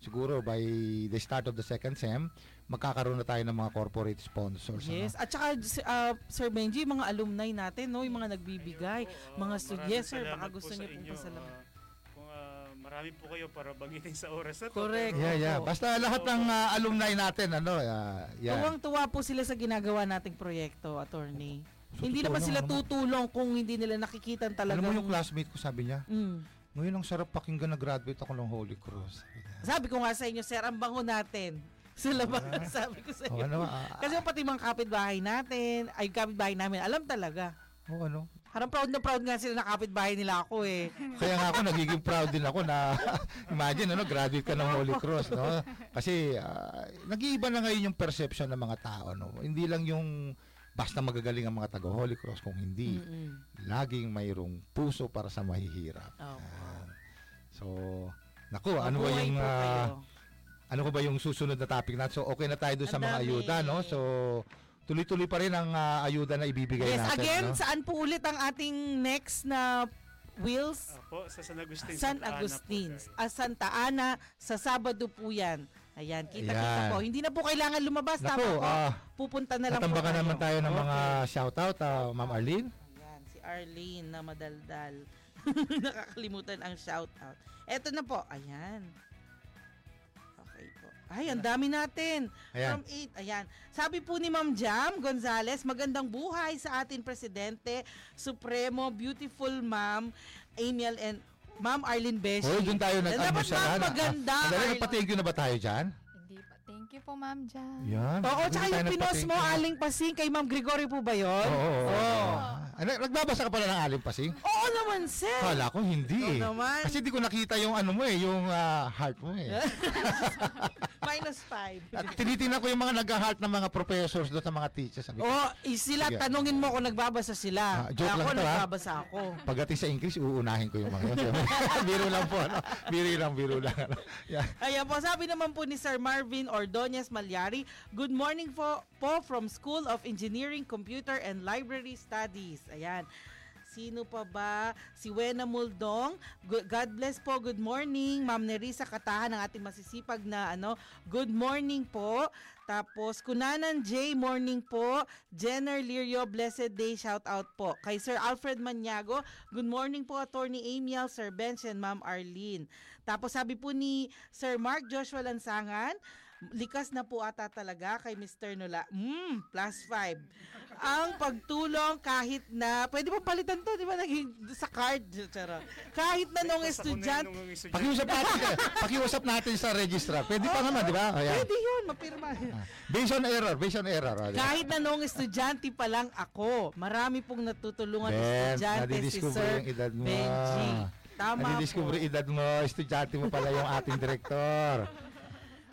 siguro by the start of the second sem magkakaroon na tayo ng mga corporate sponsors Yes. ano. At saka, uh, Sir Benji, mga alumni natin, no, yung mga nagbibigay. Ayun mga ah, stud- maraming yes, sir, baka gusto niyo pong pasalamat. Kung ah, marami po kayo para bangitin sa oras na to. Correct. Yeah, yeah. Basta lahat ng ah, alumni natin ano, ah, yan. Tuwang-tuwa po sila sa ginagawa nating proyekto, attorney. So, hindi naman sila ano mo? tutulong kung hindi nila nakikita Alam talaga. mo yung classmate ko sabi niya, Mm. ngayon ang sarap pakinggan na graduate ako ng Holy Cross. Sabi ko nga sa inyo, sir, ang bango natin. (laughs) Sa labas, sabi ko sa O inyo. ano, ah, Kasi pati mga kapitbahay natin, ay kapitbahay namin, alam talaga. o ano, Harang proud na proud nga sila na kapitbahay nila ako eh. Kaya nga ako nagiging proud din ako na (laughs) imagine ano graduate ka ng Holy Cross no kasi ah, nag-iiba na ngayon yung perception ng mga tao no hindi lang yung basta magagaling ang mga taga Holy Cross kung hindi Mm-mm. laging mayroong puso para sa mahihirap Oh. Yan. so naku ano ba Mabuhay yung po ah, kayo. Ano ko ba yung susunod na topic natin so okay na tayo doon sa mga dami. ayuda no so tuloy-tuloy pa rin ang ah, ayuda na ibibigay Yes, natin again, no? saan po ulit ang ating next na Wheels? Ah, po, sa San Agustin. San Agustin. Ah, Santa Ana, sa Sabado po yan. Ayan, kita-kita po. Hindi na po kailangan lumabas. Naku, Tama po. ah, Pupunta na lang po kayo. naman tayo ng mga Okay. shoutout ah, Ma'am Arlene Ayan, si Arlene na madaldal. (laughs) Nakakalimutan ang shoutout. Eto na po. Ayan. Ay, ang dami natin. Ayan. From 8. Ayan. Sabi po ni Ma'am Jam Gonzales, magandang buhay sa ating presidente, Supremo, beautiful Ma'am Amiel and Ma'am Arlene Beshi. Hoy, doon tayo Dapat nag-almusal. ma'am, maganda. Arlene. nagpa-thank you na ba tayo dyan? Thank you po, Ma'am Jan. Yan. Oo, tsaka yung pinos mo. Aling Pasing, kay Ma'am Gregory po ba yun? Oo. oo, oo. Oo. Ano, nagbabasa ka pala ng aling pasing? Oo naman, sir. Kala ko hindi Oo eh. naman. Kasi di ko nakita yung ano mo eh, yung ah, heart mo eh. (laughs) Minus 5. At tinitingnan ko yung mga nag-heart ng mga professors doon sa mga teachers. Sabi ko, Oh, eh, sila, Sige. tanungin mo kung nagbabasa sila. Ah, joke ako, lang to, ha? nagbabasa ako. pagdating sa English, uunahin ko yung mga yun. (laughs) biro lang po, ano? Biro lang, biro lang. Ano? Yeah. Ayan po, sabi naman po ni Sir Marvin Ordonez Malyari, Good morning po, po from School of Engineering, Computer and Library Studies. Ayan. Sino pa ba? Si Wena Muldong. God bless po. Good morning. Ma'am Nerissa Katahan, ang ating masisipag na ano. Good morning po. Tapos, Kunanan J, morning po. Jenner Lirio, blessed day, shout out po. Kay Sir Alfred Maniago, good morning po, Attorney Amiel, Sir Bench, and Ma'am Arlene. Tapos sabi po ni Sir Mark Joshua Lansangan, likas na po ata talaga kay Mr. Nula. Mm, plus 5. Ang pagtulong kahit na, pwede pa palitan to, di ba? Naging sa card. Charot. Kahit na nung estudyante, nung. Pakiusap natin, pakiusap natin sa registrar. Pwede pa naman, di ba? Ayan. pwede yun, mapirma. Based on error, based on error. O, di ba? Kahit na noong estudyante pa lang ako, marami pong natutulungan Ben, estudyante si Sir yung edad mo. Benji. Tama po. Nadidiscover edad mo, estudyante mo pala yung ating direktor.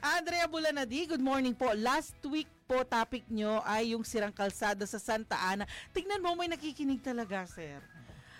Andrea Bulanadi, good morning po. Last week po topic nyo ay yung sirang kalsada sa Santa Ana. Tingnan mo, may nakikinig talaga, sir.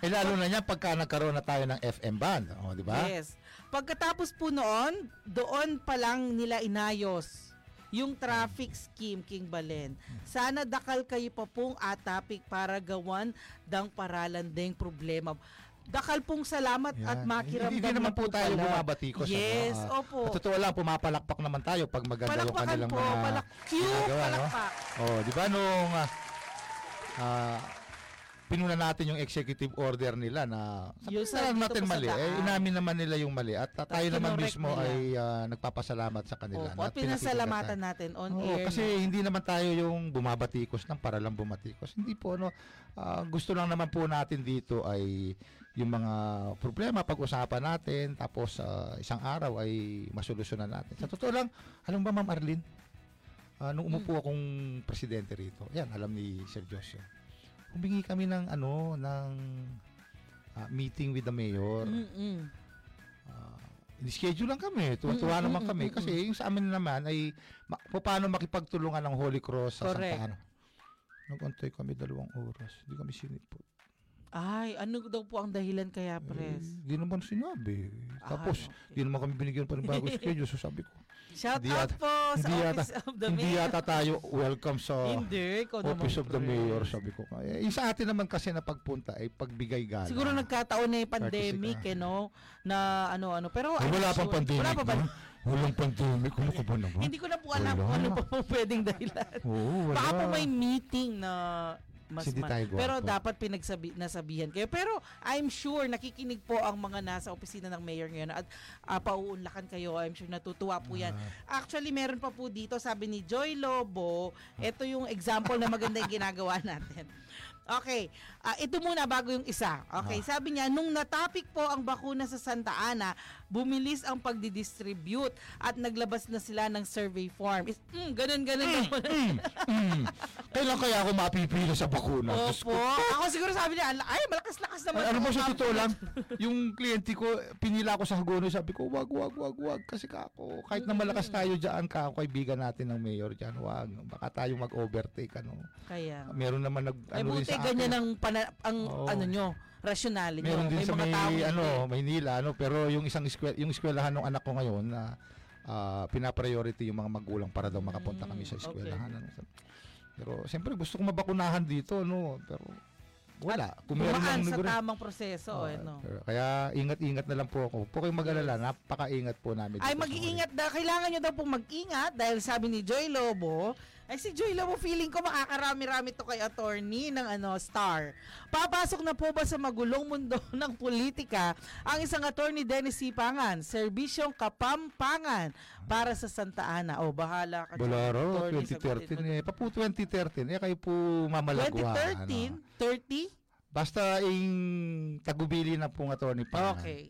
Eh lalo na niya pagka nagkaroon na tayo ng FM band, o di ba? Yes. Pagkatapos po noon, doon pa lang nila inayos yung traffic scheme, King Balen. Sana dakal kayo pa pong atapik para gawan dang paralan ding problema. Dakal pong salamat Yan. at makiramdam Hindi, naman na po tayo pala. bumabatikos. Yes, ano, opo. At totoo lang, pumapalakpak naman tayo pag maganda yung kanilang po, mga palak cute, ginagawa, no? palakpak. Oh, di ba nung ah, pinuna natin yung executive order nila na Yung sa sa dito natin mali, eh, inamin naman nila yung mali at ah, tayo naman mismo nila. ay ah, nagpapasalamat sa kanila. Opo, at pinasalamatan natin on Oo, air. kasi na. hindi naman tayo yung bumabatikos ng para lang bumatikos. Hindi po ano, ah, gusto lang naman po natin dito ay yung mga problema pag-usapan natin tapos ah, isang araw ay masolusyonan natin. Sa totoo lang, alam ba Ma'am Arlene? Ah, nung umupo akong presidente rito, yan, alam ni Sir Josio. Humingi kami ng ano, ng ah, meeting with the mayor. Mm-mm. Uh, schedule lang kami. Tuwa-tuwa Mm, naman mm, kami. mm, Kasi yung sa amin naman ay ma- pa- paano makipagtulungan ng Holy Cross sa Correct. Santa Ana. Nag-antay kami dalawang oras. Hindi kami sinipot. Ay, ano daw po ang dahilan kaya, Pres? Hindi naman sinabi. Tapos, Ah, hindi naman kami binigyan pa ng bagong (laughs) schedule. So sabi ko, Shout hindi out yata- po sa hindi yata- Office of the hindi Mayor. yata tayo welcome sa Hindi, Office of the Pres. Mayor. Sabi ko, eh, sa atin naman kasi na pagpunta ay pagbigay gala. Siguro nagkataon na yung pandemic, eh, no? Na ano-ano. Pero, Ay, wala pang pandemic. Wala pa ba? no? Walang pandemic. Ano ka ba naman? Hindi ko na po alam Wala. kung ano pa po pwedeng dahilan. Oo, wala. Baka po may meeting na mas Hindi tayo gwapo. Pero dapat pinagsabi nasabihan kayo. Pero I'm sure nakikinig po ang mga nasa opisina ng mayor ngayon at uh, pauunlakan kayo. I'm sure natutuwa po yan. Ah. Actually, meron pa po dito, sabi ni Joy Lobo, ito yung example na maganda yung ginagawa (laughs) natin. Okay, ah, ito muna bago yung isa. Okay, Ah. sabi niya, nung natapik po ang bakuna sa Santa Ana, bumilis ang pagdidistribute at naglabas na sila ng survey form. Is, mm, ganun, ganun. ganun. Mm. Kailan kaya ako mapipila sa bakuna? Opo. ko. Ako siguro sabi niya, "Ala- ay, malakas-lakas naman. Ay, ano ako, mo sa ma'am." totoo lang, yung kliyente ko, pinila ko sa Hagono, sabi ko, wag, wag, wag, wag, kasi kako, kahit na malakas tayo dyan, kako, kaibigan natin ng mayor dyan, wag, baka tayo mag-overtake, ano. Kaya. Meron naman nag, ano rin buti sa ganyan akin. ang, pana, ang Oo. ano nyo, rasyonalin nyo. Meron din sa may, taong hindi. ano, Maynila, ano, pero yung isang eskwela, yung eskwelahan ng anak ko ngayon, na ah, pinapriority yung mga magulang para daw makapunta kami sa Mm, eskwelahan. Ano. Pero, siyempre, gusto ko mabakunahan dito, no, pero, wala. Dumaan lang sa negosyo- tamang proseso. Oo, eh, no? pero Kaya ingat-ingat na lang po ako. Po kayong mag-alala, napaka-ingat po namin. Ay, sa mag-iingat daw. Kailangan nyo daw pong mag-ingat dahil sabi ni Joy Lobo, ay si Joy Lobo feeling ko makakarami-rami to kay attorney ng ano Star. Papasok na po ba sa magulong mundo (laughs) ng politika ang isang attorney Dennis Sipangan, serbisyong kapampangan para sa Santa Ana. O, bahala ka. Bolaro, attorney, sagutin 2013. mo. Eh, pa po 2013. Eh, kayo po mamalagwa. 2013? Ano. 30? Basta yung tagubili na pong attorney pa. Okay.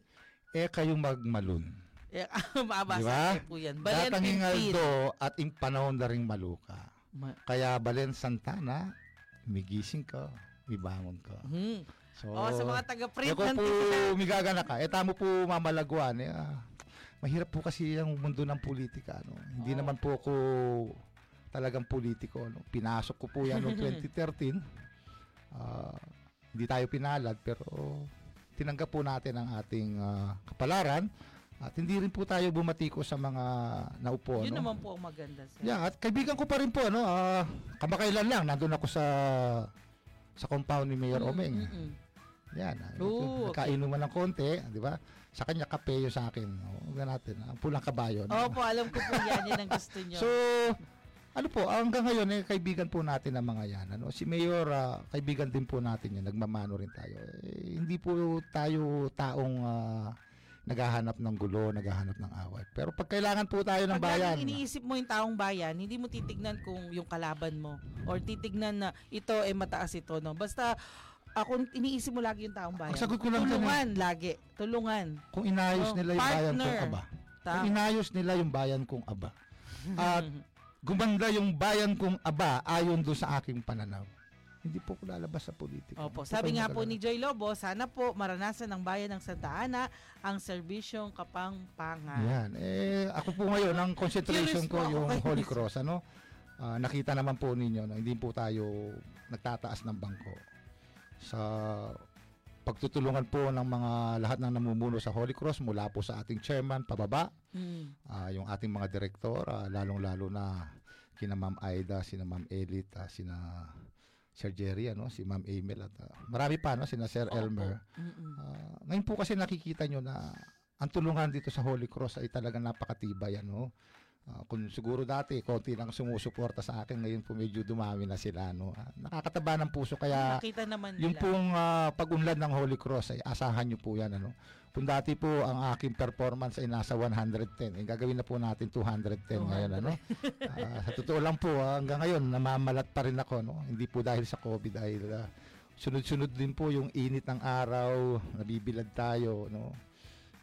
Eh, kayong magmalun. Eh, (laughs) Mabasa Diba? po yan. Datang Valentin hingaldo at ing panahon na ring maluka. Ma- Kaya Balen Santana, migising ka, mibangon ka. Hmm. So, Oh, sa mga taga-print ng po migagana ka, eh tamo po mamalagwan. Eh, ah, mahirap po kasi ang mundo ng politika. No? Hindi Oo. naman po ako talagang politiko. No? Pinasok ko po yan noong (laughs) 2013. Ah, hindi tayo pinalad pero tinanggap po natin ang ating ah, kapalaran at hindi rin po tayo bumatiko sa mga naupo. Yun no? naman po ang maganda. Sir. Yeah, at kaibigan ko pa rin po ano, ah, kamakailan lang nandun ako sa sa compound ni Mayor Omeng. mm, mm. Yan. ah, Oo, Nagkainuman ng konti, di ba? Sa kanya kape yung sa akin. O, Huwag natin. Ang pulang kabayo. no? Opo, alam ko po yan. Yan ang gusto nyo. (laughs) So, ano po, hanggang ngayon, eh, kaibigan po natin ang mga yan. Ano? Si Mayor, ah, kaibigan din po natin yan. Nagmamano rin tayo. Eh, hindi po tayo taong ah, naghahanap ng gulo, naghahanap ng away. Pero pag kailangan po tayo ng Pag bayan, laging iniisip mo yung taong bayan, hindi mo titignan kung yung kalaban mo or titignan na ito ay mataas ito. No? Basta ako iniisip mo lagi yung taong bayan. Ang sagot ko lang Tulungan lagi. Tulungan. kung inayos Oh, nila yung bayan partner. kong aba. Kung Tama. inayos nila yung bayan kong aba. (laughs) At gumanda yung bayan kong aba ayon do sa aking pananaw. Hindi po ko lalabas sa politika. Opo, sabi nga po ni Joy Lobo, sana po maranasan ng bayan ng Santa Ana ang serbisyong kapangpangan. Yan. Eh, ako po ngayon, ang concentration ko ako yung Holy. Cross. Ano? Ah, nakita naman po ninyo na hindi po tayo nagtataas ng bangko sa pagtutulungan po ng mga lahat ng namumuno sa Holy Cross mula po sa ating chairman pababa, Mm. ah, yung ating mga direktor, ah, lalong-lalo na kina Ma'am Aida, sina Ma'am Elit, ah, sina Sir Jerry, ano, si Ma'am Emil at ah, marami pa no, sina Sir Elmer. Ah, ngayon po kasi nakikita nyo na ang tulungan dito sa Holy Cross ay talagang napakatibay ano. Ah, kung siguro dati konti lang sumusuporta sa akin, ngayon po medyo dumami na sila no. Ah, nakakataba ng puso kaya Nakita naman yung nila. pong ah, pag-unlad ng Holy Cross ay asahan nyo po yan ano. Kung dati po ang aking performance ay nasa 110, eh, gagawin na po natin 210 ngayon ano. Ah, sa totoo lang po ah, hanggang ngayon namamalat pa rin ako no. Hindi po dahil sa COVID dahil ah, sunod-sunod din po yung init ng araw, nabibilad tayo no.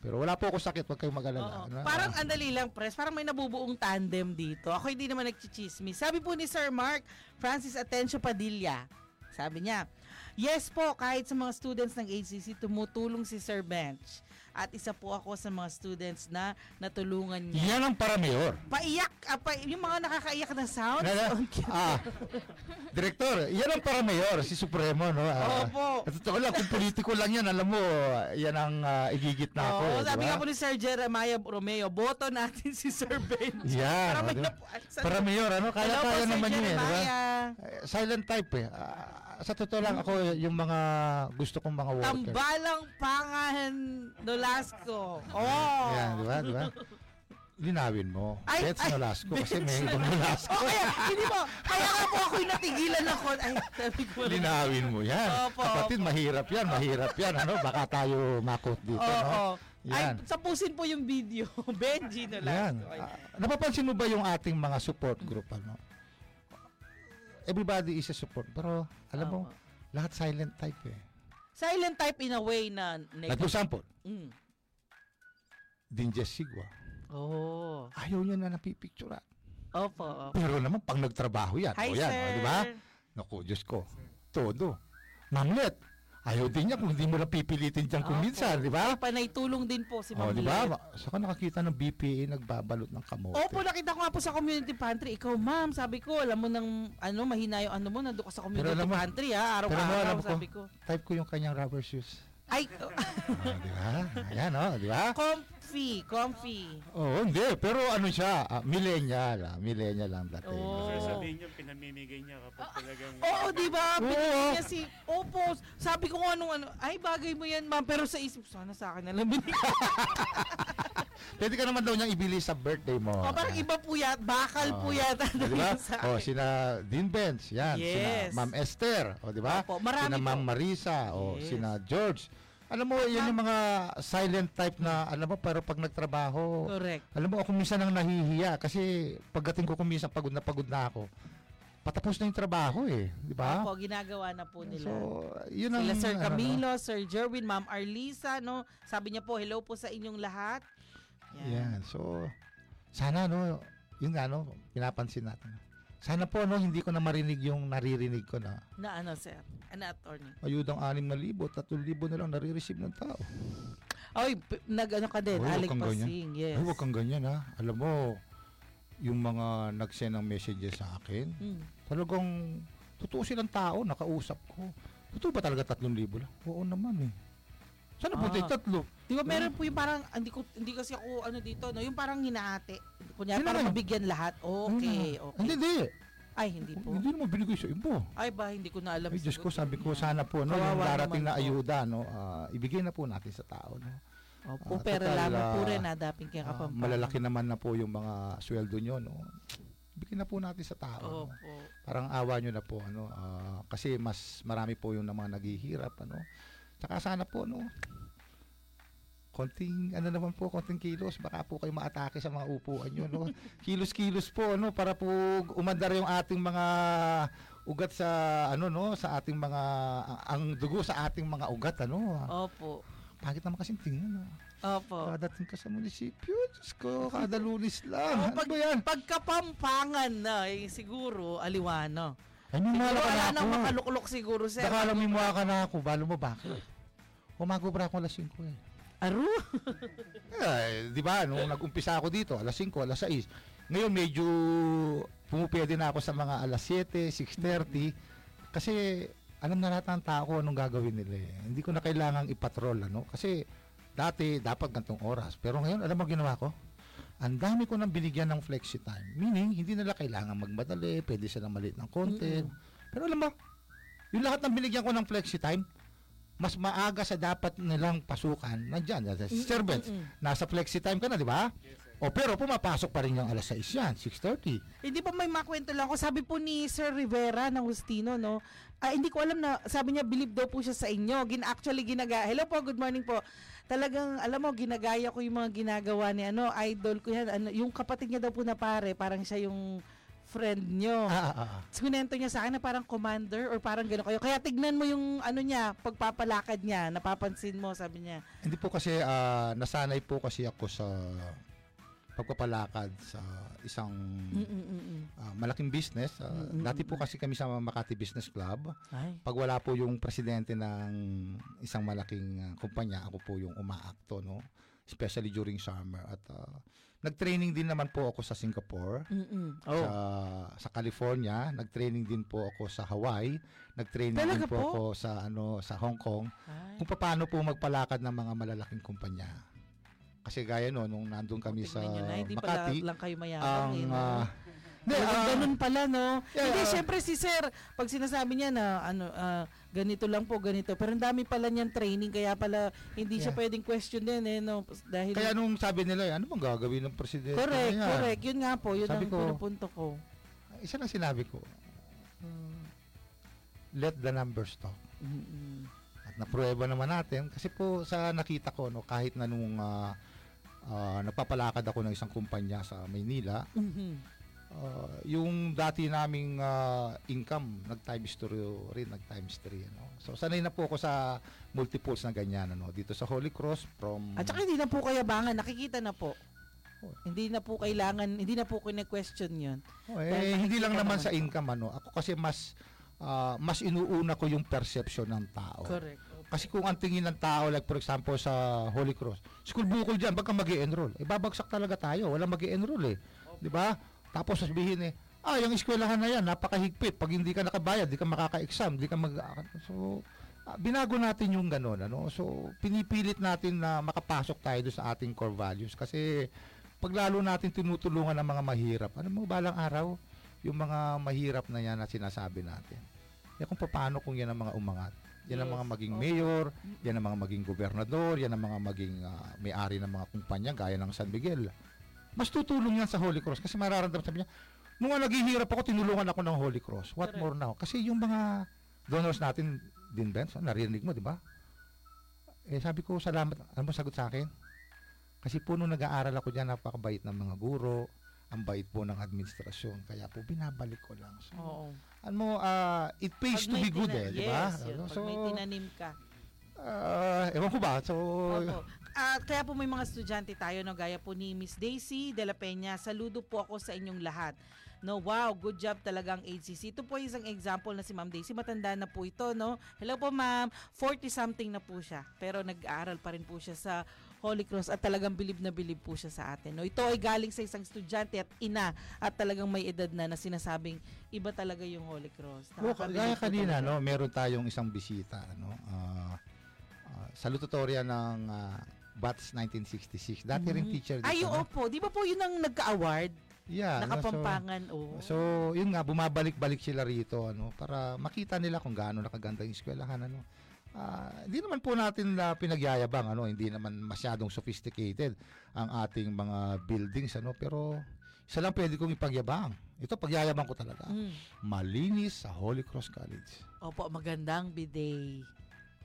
Pero wala po ako sakit, wag kayong mag-alala. Oo. ano. Parang andali lang, press. Parang may nabubuong tandem dito. Ako hindi naman nagchichismis. Sabi po ni Sir Mark Francis Atencio Padilla, sabi niya, Yes po, kahit sa mga students ng HCC, tumutulong si Sir Bench. At isa po ako sa mga students na natulungan niya. Yan ang para mayor. Paiyak, ah, pa, yung mga nakakaiyak na sounds. Na- (laughs) ah, Direktor, yan ang para mayor, si Supremo, no? Ah, Opo. Sa totoo lang, kung politiko lang yan, alam mo, yan ang ah, igigit na ako. Oo, eh, sabi nga po ni Sir Jeremiah Romeo, boto natin si Sir Bench. Yan, Para o, may di ba? napu- sa- Para mayor, ano? Hello po, Kaya-kaya Sir naman yun, eh? Jeremiah. Eh, Silent type, eh. Ah, sa totoo lang, ako, yung mga gusto kong mga worker. Tambalang Pangan Nolasco. Oh. Yan, di ba? Di ba? Linawin mo. Ay, Bets ay, Nolasco kasi may ibang Nolasco. O kaya, hindi mo, kaya nga po ako'y natigilan ako. Ay, sabi ko. Linawin mo yan. Opo, Kapatid, opo. mahirap yan, mahirap yan. Ano, baka tayo makot dito, Oo. no? Ay, Yan. tapusin po yung video. (laughs) Benji Yan. Nolasco. Ay. Ah, napapansin mo ba yung ating mga support group, ano? Everybody is a support. Pero, alam mo, lahat silent type eh. Silent type in a way na Like negative. for example, Mm. Dinjes Sigwa. Oh. Ayaw niya na napipicturean. Opo. opo. Pero naman, pag nagtrabaho yan. Hi, o yan, sir. o, di ba? Naku, Diyos ko. Todo. Mamlet. Ayaw din niya kung hindi mo na pipilitin dyan kung Opo. minsan, di ba? Panay tulong din po si O, Ma'am di ba? Let. Ma- Saka nakakita ng BPA nagbabalot ng kamote. Opo, nakita ko nga po sa community pantry. Ikaw, ma'am, sabi ko, alam mo nang, ano, mahina yung ano mo, nandun ka sa community alam mo- pantry, ha? pero alam Araw-araw, ko, sabi ko. Type ko yung kanyang rubber shoes. Ay, Ah, di ba? Ayan, o, di ba? Comfy, comfy. Oo, hindi. Pero ano siya, ah, millennial. Ah, millennial lang dating. Oo. So sabihin niyo, pinamimigay niya kapag talagang... Oo, di ba? Oo. Binigyan niya si Opo. Sabi ko kung anong ano, ay bagay mo yan, ma'am. Pero sa isip, sana sa akin na lang binigyan. (laughs) Pwede ka naman daw niyang ibili sa birthday mo. o, parang iba po yata, bakal po Oo. yata. Di ba? yung sa O, akin. sina Dean Benz, yan. Yes. Sina Ma'am Esther, o, di ba? Opo, marami Sina po. Ma'am Marisa, o, Yes. sina George. Alam mo, yan yung mga silent type na, alam mo, pero pag nagtrabaho, Correct. alam mo, ako minsan ang nahihiya kasi pagdating ko kung minsan pagod na pagod na ako, patapos na yung trabaho eh, di ba? Opo, ginagawa na po nila. So, yun ang Sila Sir ano, no? Camilo, Sir Jerwin, Ma'am Arlisa, no? Sabi niya po, hello po sa inyong lahat. Yan. So, sana no, yun nga no, pinapansin natin. Sana po no, hindi ko na marinig yung naririnig ko na Na ano, sir? Ano, attorney? ayudang 6,000, 3,000 na lang nare-receive ng tao. Oy, nag-ano ka din, Oy, ganyan. Pasing, yes. Ay, huwag kang ganyan ha. Alam mo, yung mga nag-send ng messages sa akin, Mm. talagang totoo silang tao, nakausap ko. Totoo ba talaga 3,000 lang? Oo naman eh. Sana po Ah. tayo tatlo? Di ba meron po yung parang, hindi, ko, hindi kasi ako ano dito, no? yung parang hinahati. Kunya, Sino parang mabigyan lahat. Okay, okay. Hindi, hindi. Ay, hindi po. Hindi naman binigay sa iba. Ay ba, hindi ko na alam. Ay, Diyos ko, sabi ko, sana po, no, yung darating na po. ayuda, no, ah, ibigay na po natin sa tao, no. Opo, Ah, pero lamang po ah, rin nadapin kay Ah, Kapampangan. malalaki naman na po yung mga sweldo nyo, no. Bigyan na po natin sa tao. no? Opo. Parang awa nyo na po, ano, ah, kasi mas marami po yung mga naghihirap, ano. Tsaka sana po, no, konting, ano naman po, konting kilos, baka po kayo maatake sa mga upuan nyo, no. (laughs) Kilos-kilos po, ano, para po umandar yung ating mga ugat sa, ano, no, sa ating mga, ang dugo sa ating mga ugat, ano. Opo. Pangit naman kasing tingnan, no. Opo. Kadating ka sa munisipyo, Diyos ko, kada lunis lang. Oh, ano pag, ba yan? Pagkapampangan na, eh, siguro, aliwano. Ka na wala ako. nang makaluklok siguro, sir. Baka alam mo yung mukha ka na ako, balo mo bakit? Umagobra ako alas 5 eh. Aru? Eh, di ba, nung nag-umpisa ako dito, alas 5, alas 6. Ngayon medyo pumupwede na ako sa mga alas 7, 6.30. Kasi alam na lahat ng tao anong gagawin nila eh. Hindi ko na kailangang ipatrol, ano? Kasi dati dapat gantong oras. Pero ngayon, alam mo ginawa ko? Ang dami ko nang binigyan ng flexi time. Meaning, hindi nila kailangan magmadali, pwede silang maliit ng content. Pero alam mo, yung lahat ng binigyan ko ng flexi time, mas maaga sa dapat nilang pasukan, nandyan, nasa servants. Mm-mm. Nasa flexi time ka na, di ba? O pero pumapasok pa rin yung alas 6 yan, 6.30. Hindi pa may makwento lang ako. Sabi po ni Sir Rivera ng Justino, no? Ah, hindi ko alam na, sabi niya, believe daw po siya sa inyo. Gin, actually, ginaga. Hello po, good morning po. Talagang, alam mo, ginagaya ko yung mga ginagawa ni, ano, idol ko yan. Ano, yung kapatid niya daw po na pare, parang siya yung friend nyo. Ah, ah, ah. Sinento niya sa akin na parang commander or parang gano'n kayo. Kaya tignan mo yung ano niya, pagpapalakad niya, napapansin mo, sabi niya. Hindi po kasi ah, nasanay po kasi ako sa pagpapalakad sa isang Mm-mm-mm. ah, malaking business. Ah. Dati po kasi kami sa Makati Business Club. Ay. Pag wala po yung presidente ng isang malaking ah, kumpanya, ako po yung umaakto, no? Especially during summer. At ah, nag-training din naman po ako sa Singapore. Mm-mm. Sa, Oh. sa California, nag-training din po ako sa Hawaii, nag-training Talaga din po, po? ako sa ano sa Hong Kong Ay. kung paano po magpalakad ng mga malalaking kumpanya. Kasi gaya no, nung nandun kami sa Tingnan nyo na, hindi Makati, pala lang kayo mayabang. ang eh, no? ah, hindi, ah, ganun pala, no? Yeah, hindi, ah. syempre si Sir, pag sinasabi niya na, ano, ah, ganito lang po, ganito. Pero ang dami pala niyan training, kaya pala hindi siya Yeah. pwedeng question din, eh, no? Dahil, kaya nung sabi nila, ano bang gagawin ng presidente? correct, yan? correct. Yun nga po, yun Sabi ang ko, pinupunto ko. Isa lang sinabi ko, let the numbers talk. Mm-mm. At naprueba naman natin kasi po sa nakita ko no kahit na nung ah, ah, nagpapalakad ako ng isang kumpanya sa Maynila, Mhm. Ah, yung dati naming ah, income nag times 2 rin, nag times 3 ano. So sanay na po ako sa multiples na ganyan ano dito sa Holy Cross from At saka hindi na po kayabangan, nakikita na po. Oh. Hindi na po kailangan, hindi na po kine-question yun. Oh, eh, hindi lang naman naman sa income ano. Ako kasi mas ah, mas inuuna ko yung perception ng tao. Correct. Kasi kung ang tingin ng tao, like for example sa Holy Cross, school bukol dyan, baka mag enroll Eh, babagsak talaga tayo. Wala mag enroll eh. Di ba? Tapos sabihin eh, ah, yung eskwelahan na yan, napakahigpit. Pag hindi ka nakabayad, di ka makaka-exam, di ka mag... So, ah, binago natin yung ganun, ano? So, pinipilit natin na makapasok tayo doon sa ating core values. Kasi, pag lalo natin tinutulungan ng mga mahirap, ano mo, balang araw, yung mga mahirap na yan na sinasabi natin. Eh, kung paano kung yan ang mga umangat. Yan ang Yes. mga maging Oo. mayor, yan ang mga maging gobernador, yan ang mga maging ah, may-ari ng mga kumpanya gaya ng San Miguel. Mas tutulong yan sa Holy Cross kasi mararamdaman sabi niya, nung naghihirap ako, tinulungan ako ng Holy Cross. What Correct. more now? Kasi yung mga donors natin din, Ben, so, narinig mo, di ba? Eh, sabi ko, salamat. Ano mo sagot sa akin? Kasi po nung nag-aaral ako dyan, napakabait ng mga guro, ang bait po ng administrasyon. Kaya po, binabalik ko lang. So, Oo. ano mo, ah, it pays Pag to be good eh, di ba? Yes, yun. Ano, Pag may tinanim ka. Ah, ewan ko ba? So, Opo. At kaya po may mga estudyante tayo, no, gaya po ni Miss Daisy de la Peña. Saludo po ako sa inyong lahat. No, wow, good job talaga ang HCC. Ito po isang example na si Ma'am Daisy. Matanda na po ito, no? Hello po, Ma'am. 40 something na po siya. Pero nag-aaral pa rin po siya sa Holy Cross at talagang bilib na bilib po siya sa atin. No, ito ay galing sa isang estudyante at ina at talagang may edad na na sinasabing iba talaga yung Holy Cross. Well, Nakakabilib gaya po kanina, no, meron tayong isang bisita, ah, ah, salutatorya ng ah, BATS 1966. Dati rin Mhm. teacher dito. Ay, oo po. Di ba po yun ang nagka-award? Yeah, no, Nakapampangan, oh. So, so, yun nga, bumabalik-balik sila rito, ano, para makita nila kung gaano nakaganda yung eskwelahan, ano. Ah, hindi naman po natin na pinagyayabang, ano, hindi naman masyadong sophisticated ang ating mga buildings, ano, pero isa lang pwede kong ipagyabang. Ito, pagyayabang ko talaga. Mm. Malinis sa Holy Cross College. Opo, magandang bidet.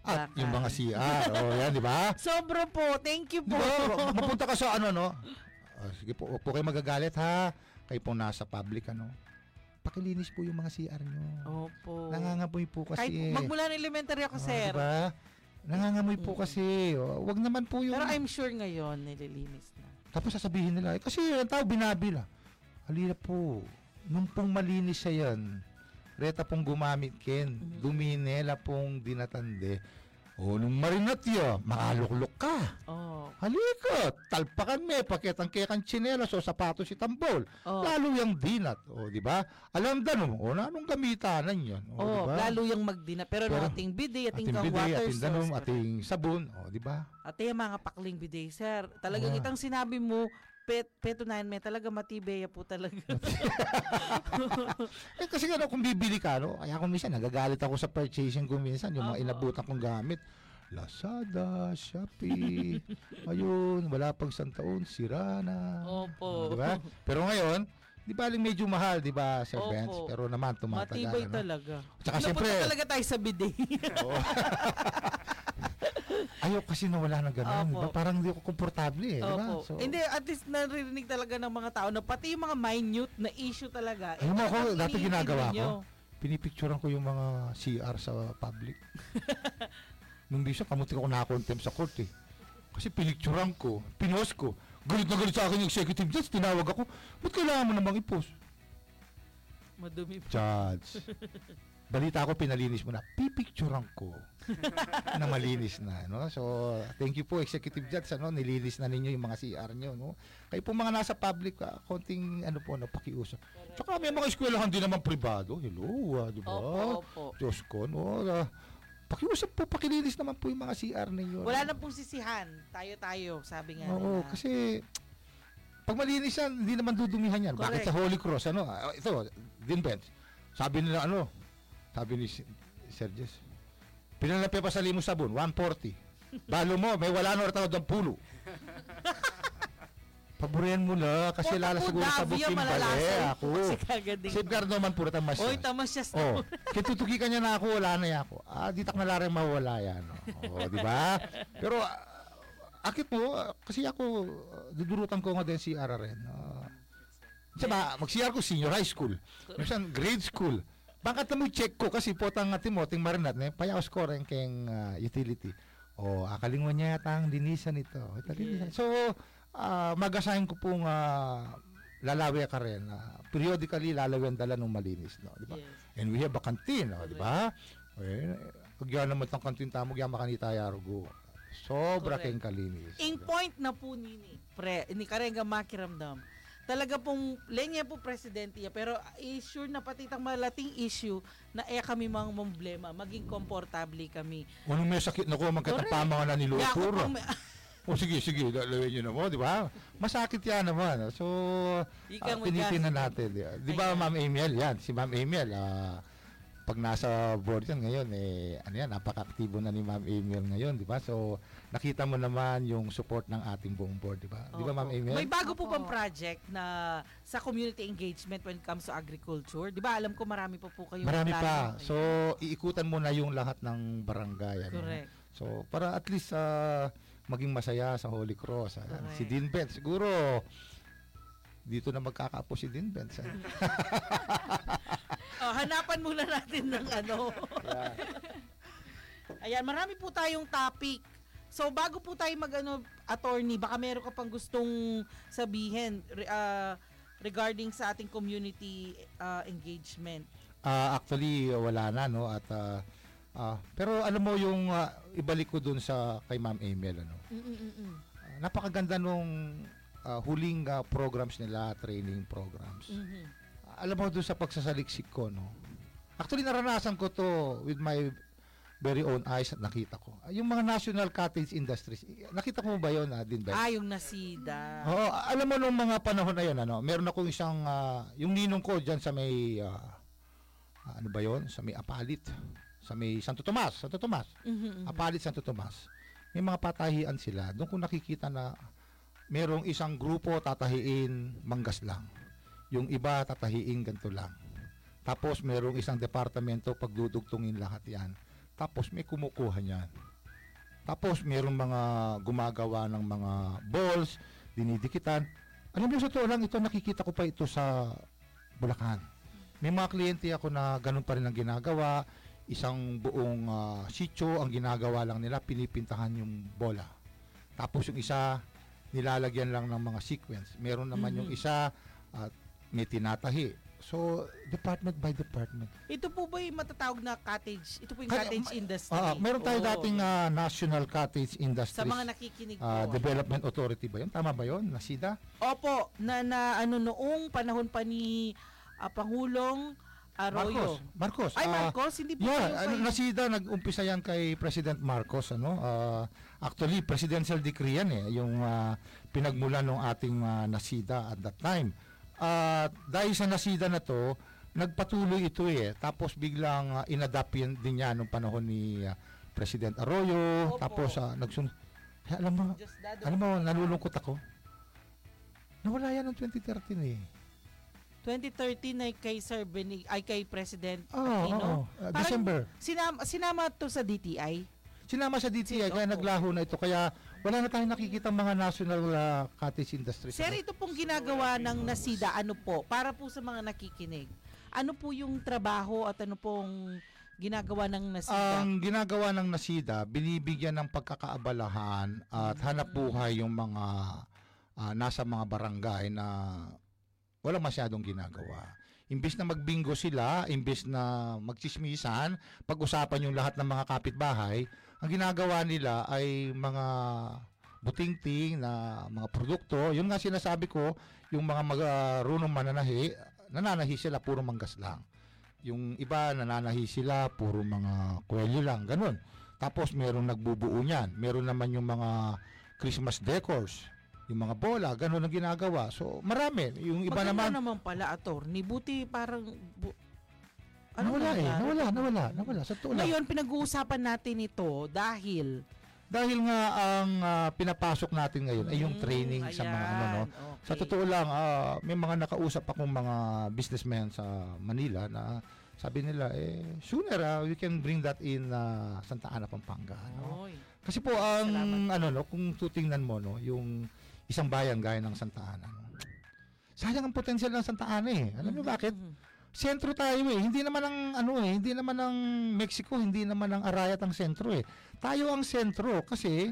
At Baka. yung mga CR, oh, yan, di ba? (laughs) Sobra po. Thank you po. ba? Mapunta ka sa ano, no? (laughs) Ah, sige po, huwag po kayo magagalit, ha? Kayo po nasa public, ano? Pakilinis po yung mga CR nyo. Opo. Nangangamoy po kasi. Kahit magmula ng elementary ako, Oh, sir. diba? Nangangamoy po kasi. Oh, wag naman po yung... Pero I'm sure ngayon, nililinis na. Tapos sasabihin nila, eh, kasi ang tao binabila. Halina po, nung pong malinis siya yan, reta pong gumamit ken, duminela pong dinatande, o nung marinat ya, makaluklok ka. Oh. Halika, talpakan me, pakitang kekan tsinelas o sapatos si tambol. Oh. Lalo yung dinat, o di ba? Alam danom, o na anong gamitanan yan, o Oh, ba? lalo yung magdina. Pero, Pero no, ating bidet, ating, ating bidet, water ating danom, ating sabon, o di ba? At yung mga pakling bidet, sir. Talagang Ah. itang sinabi mo, pet, petunayan me, talaga matibeya po talaga. (laughs) Eh kasi ano, kung bibili ka, no? Kaya kung minsan, nagagalit ako sa purchasing ko minsan, yung mga inabutan kong gamit. Lazada, Shopee, (laughs) ayun, wala pang isang taon, sira na. Opo. Di ba? Pero ngayon, di ba aling medyo mahal, di ba, Sir Opo. Benz? Pero naman, tumatagal. Matibay ano? talaga. Tsaka Napunta siyempre, talaga tayo sa bidet. (laughs) Oo. Ayaw kasi na wala na gano'n. Opo. Parang hindi ako komportable eh. Opo. Hindi, at least naririnig talaga ng mga tao na pati yung mga minute na issue talaga. Alam mo ako, talagang dati ginagawa ko. pinipicturean ko yung mga CR sa public. (laughs) Nung di siya, kamuti ko nakakontem sa court eh. Kasi pinicturean ko, pinost ko. Galit na galit sa akin yung executive judge, tinawag ako. Ba't kailangan mo namang i-post? Madumi po. Judge. (laughs) Balita ko, pinalinis mo na. Pipicturean ko (laughs) na malinis na. No? So, thank you po, Executive Judge. Ano, nilinis na ninyo yung mga CR nyo. No? Kayo po mga nasa public, ah, konting ano po, no, pakiusap. Tsaka may mga eskwelahan din naman privado. Hello, ah, di ba? Opo, opo. Diyos ko, no? ah, pakiusap po, pakilinis naman po yung mga CR ninyo. Wala no? na pong sisihan. Tayo-tayo, sabi nga Oo, nila. kasi pag malinis yan, hindi naman dudumihan yan. Correct. Bakit sa Holy Cross, ano? Ito, din Benz. Sabi nila, ano? Sabi ni Sergius, pinalapi pa sa limo sabon, 140. Balo mo, may wala na ortao ng pulo. Paburihan mo na, kasi lala siguro sa bukin bali ako. Kasi kagading. Safeguard naman puro tamas Oy, yan. tamas siya sa... Oh, kitutuki ka niya na ako, wala na ako. Ah, di tak na larang mawala yan. Oh, di ba? Pero ah, akit mo, ah, kasi ako, ah, dudurutan ko nga din si Ara rin. Uh, ba, mag-CR ko senior high school. Minsan grade school. Bakit na mo check ko kasi po tang Timoting Marinat na payaw score ang keng ah, utility. O, akalingon niya yata ang linisan ito. Ito, linisan. So, ah, mag-assign ko pong uh, lalawi ka rin. ah, periodically lalawi ang dala ng malinis. No? Di ba? Yes. And we have a canteen, oh, di ba? Eh, pag yan naman ang canteen tamo, yan makanita yarugo. Sobra kayong kalinis. In point na po nini, pre, ni Karenga makiramdam. Talaga pong, lenya po presidente ya, pero i-sure na pati itang malating issue na eh kami mga problema, maging komportable kami. Anong may sakit na ko, mga na niluturo. pong, (laughs) O sige, sige, lalawin nyo na mo, di ba? Masakit yan naman. So, Ikang uh, tinitingnan natin. Di, ba. Ma'am Emil, yan, si Ma'am Emil, ah, pag nasa board yan ngayon, eh, ano yan, napaka-aktibo na ni Ma'am Emil ngayon, di ba? So, nakita mo naman yung support ng ating buong board, di ba? Di ba, Ma'am. Emil? May bago po pang project na sa community engagement when it comes to agriculture. Di ba, alam ko marami pa po kayong Marami pa. So, iikutan mo na yung lahat ng barangay. Ano? Correct. So, para at least ah, maging masaya sa Holy Cross. Correct. Si Dean Benz, siguro, dito na magkakapo si Dean Benz. ah. (laughs) Oh, hanapan muna natin ng ano. Ayan, marami po tayong topic. So, bago po tayo mag-ano, attorney, baka meron ka pang gustong sabihin ah, regarding sa ating community ah, engagement. Ah, actually, wala na, no? At, ah, ah, pero alam mo yung ah, ibalik ko dun sa kay Ma'am Emil, ano? Mm-mm-mm. Ah, napakaganda nung ah, huling ah, programs nila, training programs. Mhm. alam mo doon sa pagsasaliksik ko, no? Actually, naranasan ko to with my very own eyes at nakita ko. Ah, Yung mga national cottage industries, i- nakita ko mo ba yun, ah, din ba? Ah, yung nasida. Oo, alam mo nung mga panahon na yun, ano, meron akong isang, ah, yung ninong ko dyan sa may, ah, ano ba yun? Sa may Apalit. Sa may Santo Tomas. Santo Tomas. Mhm, mhm. Apalit, Santo Tomas. May mga patahian sila. Doon ko nakikita na merong isang grupo tatahiin manggas lang. Yung iba tatahiin ganito lang. Tapos merong isang departamento pagdudugtungin lahat yan. Tapos may kumukuha niyan. Tapos merong mga gumagawa ng mga balls, dinidikitan. Alam mo sa totoo lang, ito nakikita ko pa ito sa Bulacan. May mga kliyente ako na ganun pa rin ang ginagawa isang buong ah, sityo ang ginagawa lang nila pinipintahan yung bola tapos yung isa nilalagyan lang ng mga sequence meron naman yung Mhm. isa at may tinatahi So, department by department. Ito po ba yung matatawag na cottage? Ito po yung Kaya, cottage industry. Ah, meron tayo Oo. dating ah, National Cottage Industries sa mga nakikinig po. ano. Development Authority ba yun? Tama ba yun? Nasida? Opo, na, na ano noong panahon pa ni ah, Pangulong Arroyo. Marcos. Marcos. Ay, ah, Marcos, hindi po Yeah, kayo ano, nasida, nag-umpisa yan kay President Marcos. Ano? Ah, actually, presidential decree yan eh, yung ah, pinagmulan ng ating ah, nasida at that time. At dahil sa nasida na to, nagpatuloy ito eh. Tapos biglang ah, inadapt yan din yan nung panahon ni ah, President Arroyo. Opo. Tapos uh, nagsun... Alam mo, alam mo, nalulungkot ako. Nawala yan noong 2013 eh. 2013 ay kay Sir Benig, ay kay President Oo, Aquino. oo. Ah, Parang December. Sinama, sinama to sa DTI. Sinama sa DTI, kaya naglaho na ito. Kaya wala na tayong nakikita mga national uh, cottage industries. Sir, ito pong ginagawa ng NASIDA, ano po? Para po sa mga nakikinig. Ano po yung trabaho at ano pong ginagawa ng NASIDA? Ang ginagawa ng NASIDA, binibigyan ng pagkakaabalahan at hanap buhay yung mga ah, nasa mga barangay na wala masyadong ginagawa. Imbis na magbingo sila, imbis na magchismisan, pag-usapan yung lahat ng mga kapitbahay, ang ginagawa nila ay mga butingting na mga produkto. Yun nga sinasabi ko, yung mga marunong mananahi, nananahi sila puro manggas lang. Yung iba nananahi sila puro mga kwelyo lang, ganun. Tapos meron nagbubuo niyan. Meron naman yung mga Christmas decors, yung mga bola, ganun ang ginagawa. So, marami. Yung iba Maganda naman, naman pala, attorney. Buti parang... Bu- nawala eh. nangyari? Nawala, nawala, nawala. Sa lang. Ngayon, pinag-uusapan natin ito dahil... Dahil nga ang ah, pinapasok natin ngayon ay yung Mm, training sa mga ano no. ayan, Sa okay. totoo lang, ah, may mga nakausap akong mga businessmen sa Manila na sabi nila eh sooner ah, we can bring that in ah, Santa Ana Pampanga no? Oy. Kasi po ang Salamat. ano no, kung tutingnan mo no, yung isang bayan gaya ng Santa Ana. Sayang ang potensyal ng Santa Ana eh. Alam niyo bakit? Mhm. Sentro tayo eh. Hindi naman ang ano eh, hindi naman ang Mexico, hindi naman ang Arayat ang sentro eh. Tayo ang sentro kasi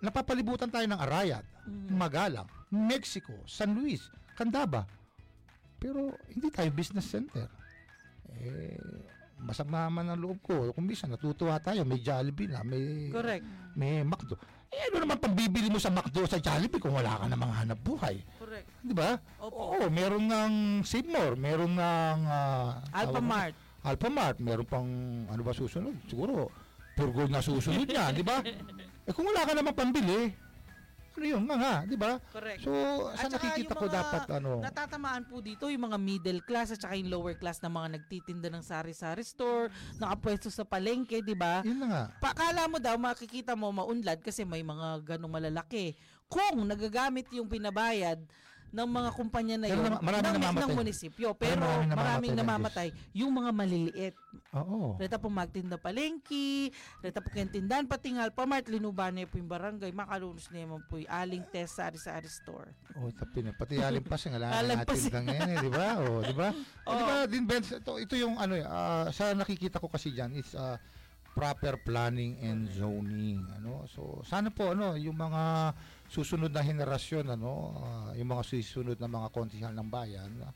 napapalibutan tayo ng Arayat, Mhm. Magalang, Mexico, San Luis, Candaba. Pero hindi tayo business center. Eh, masama man ang loob ko. Kung bisa natutuwa tayo, may Jollibee na, may Correct. may McDo. Eh ano naman pagbibili mo sa McDo sa Jollibee kung wala ka namang hanap buhay? Correct. Di ba? Opo. Oo, meron ng Save More, meron ng ah, Alphamart. Alphamart, meron pang ano ba susunod? Siguro pure gold na susunod niya, di ba? (laughs) Eh kung wala ka naman pambili, ano yun nga nga, di ba? Correct. So, sa At nakikita ko mga dapat ano, Natatamaan po dito yung mga middle class at saka yung lower class na mga nagtitinda ng sari-sari store, nakapwesto sa palengke, di ba? yun na nga. Pakala mo daw, makikita mo maunlad kasi may mga ganong malalaki. Kung nagagamit yung pinabayad ng mga kumpanya na Pero yun nama- maraming ng, namamatay. ng munisipyo. Pero maraming namamatay maraming like namamatay yung mga maliliit. Oo. Reta po magtinda palengki, reta po kayong tindahan, pati nga Alphamart, linuban na po yung barangay, makalunos na naman po yung aling test sari-sari store. Oh, tapi na. Pati alimpas ng alam Alimpas. (laughs) natin lang yan, eh, di ba? Oh, di ba? Oh, (laughs) di Oo. ba, din Benz, ito, ito yung ano, eh, ah, sa nakikita ko kasi diyan is ah, proper planning and zoning, ano? So, sana po ano, yung mga susunod na henerasyon, ano, ah, yung mga susunod na mga konsihal ng bayan, ah,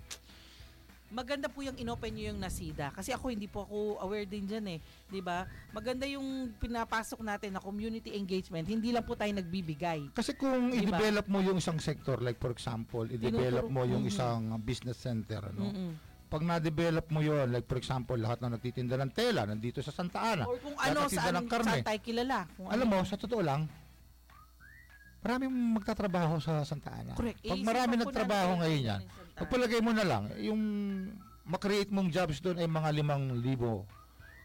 Maganda po yung inopen nyo yung nasida. Kasi ako hindi po ako aware din dyan eh. 'Di ba? Maganda yung pinapasok natin na community engagement. Hindi lang po tayo nagbibigay. kasi kung Di ba? i-develop mo yung isang sector, like for example, i-develop mo yung Mhm. isang business center, ano? Mm-mm. Pag na-develop mo yun, like for example, lahat na nagtitinda ng tela, nandito sa Santa Ana, Or kung ano, saan, ng karne. saan tayo kilala. Kung Alam ano. mo, sa totoo lang, maraming magtatrabaho sa Santa Ana. Correct. Pag Iisipan marami nagtrabaho ngayon yan, pagpalagay mo na lang, yung makreate mong jobs doon ay mga limang libo.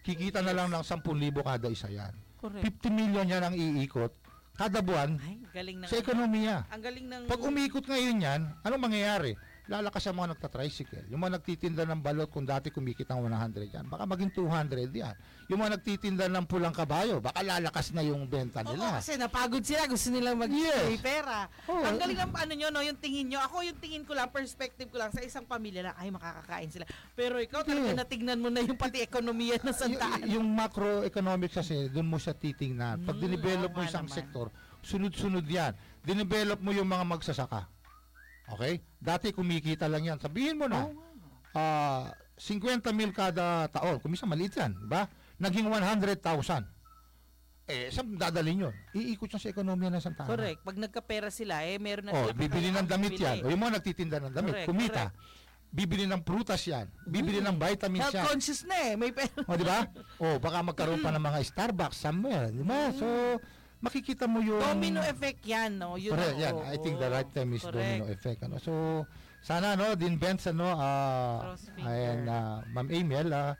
Kikita na lang ng 10,000 kada isa yan. Correct. 50 million yan ang iikot kada buwan Ay, galing ng... sa ekonomiya. Ang galing ng... Pag umikot ngayon yan, anong mangyayari? Lalakas ang mga nagtatricycle. Yung mga nagtitinda ng balot, kung dati kumikit ng 100 yan, baka maging 200 yan. Yung mga nagtitinda ng pulang kabayo, baka lalakas na yung benta Oo, nila. kasi napagod sila. Gusto nilang mag Yes. pera. Oo. Ang galing ng ano nyo, no, yung tingin nyo. Ako yung tingin ko lang, perspective ko lang sa isang pamilya lang, ay makakakain sila. Pero ikaw Hindi. talaga natignan mo na yung pati ekonomiya ng Santa Ana. Y- yung macroeconomics kasi, doon mo siya titingnan. Pag Mm, dinevelop oo mo isang naman. sektor, sunod-sunod yan. Dinevelop mo yung mga magsasaka. Okay? Dati kumikita lang yan. Sabihin mo na. No. ah 50 mil kada taon. Kung minsan maliit yan, di ba? Naging 100,000. Eh, saan dadalhin yun? Iikot yan sa ekonomiya ng Santa Ana. Correct. Pag nagkapera sila, eh, meron na Oh, bibili ng damit yan. O yung mga nagtitinda ng damit, Correct, kumita. Bibili ng prutas yan. Bibili ng vitamins Health yan. conscious na eh. May pera. O, di ba? (laughs) O, baka magkaroon pa ng mga Starbucks somewhere, di ba? So, makikita mo yung... Domino effect yan, no? Yun Correct, yan. oo, I think the right term is correct. domino effect. Ano? So, sana, no, din Benz, ano, finger. ayan, ah, Ma'am Emil, ah,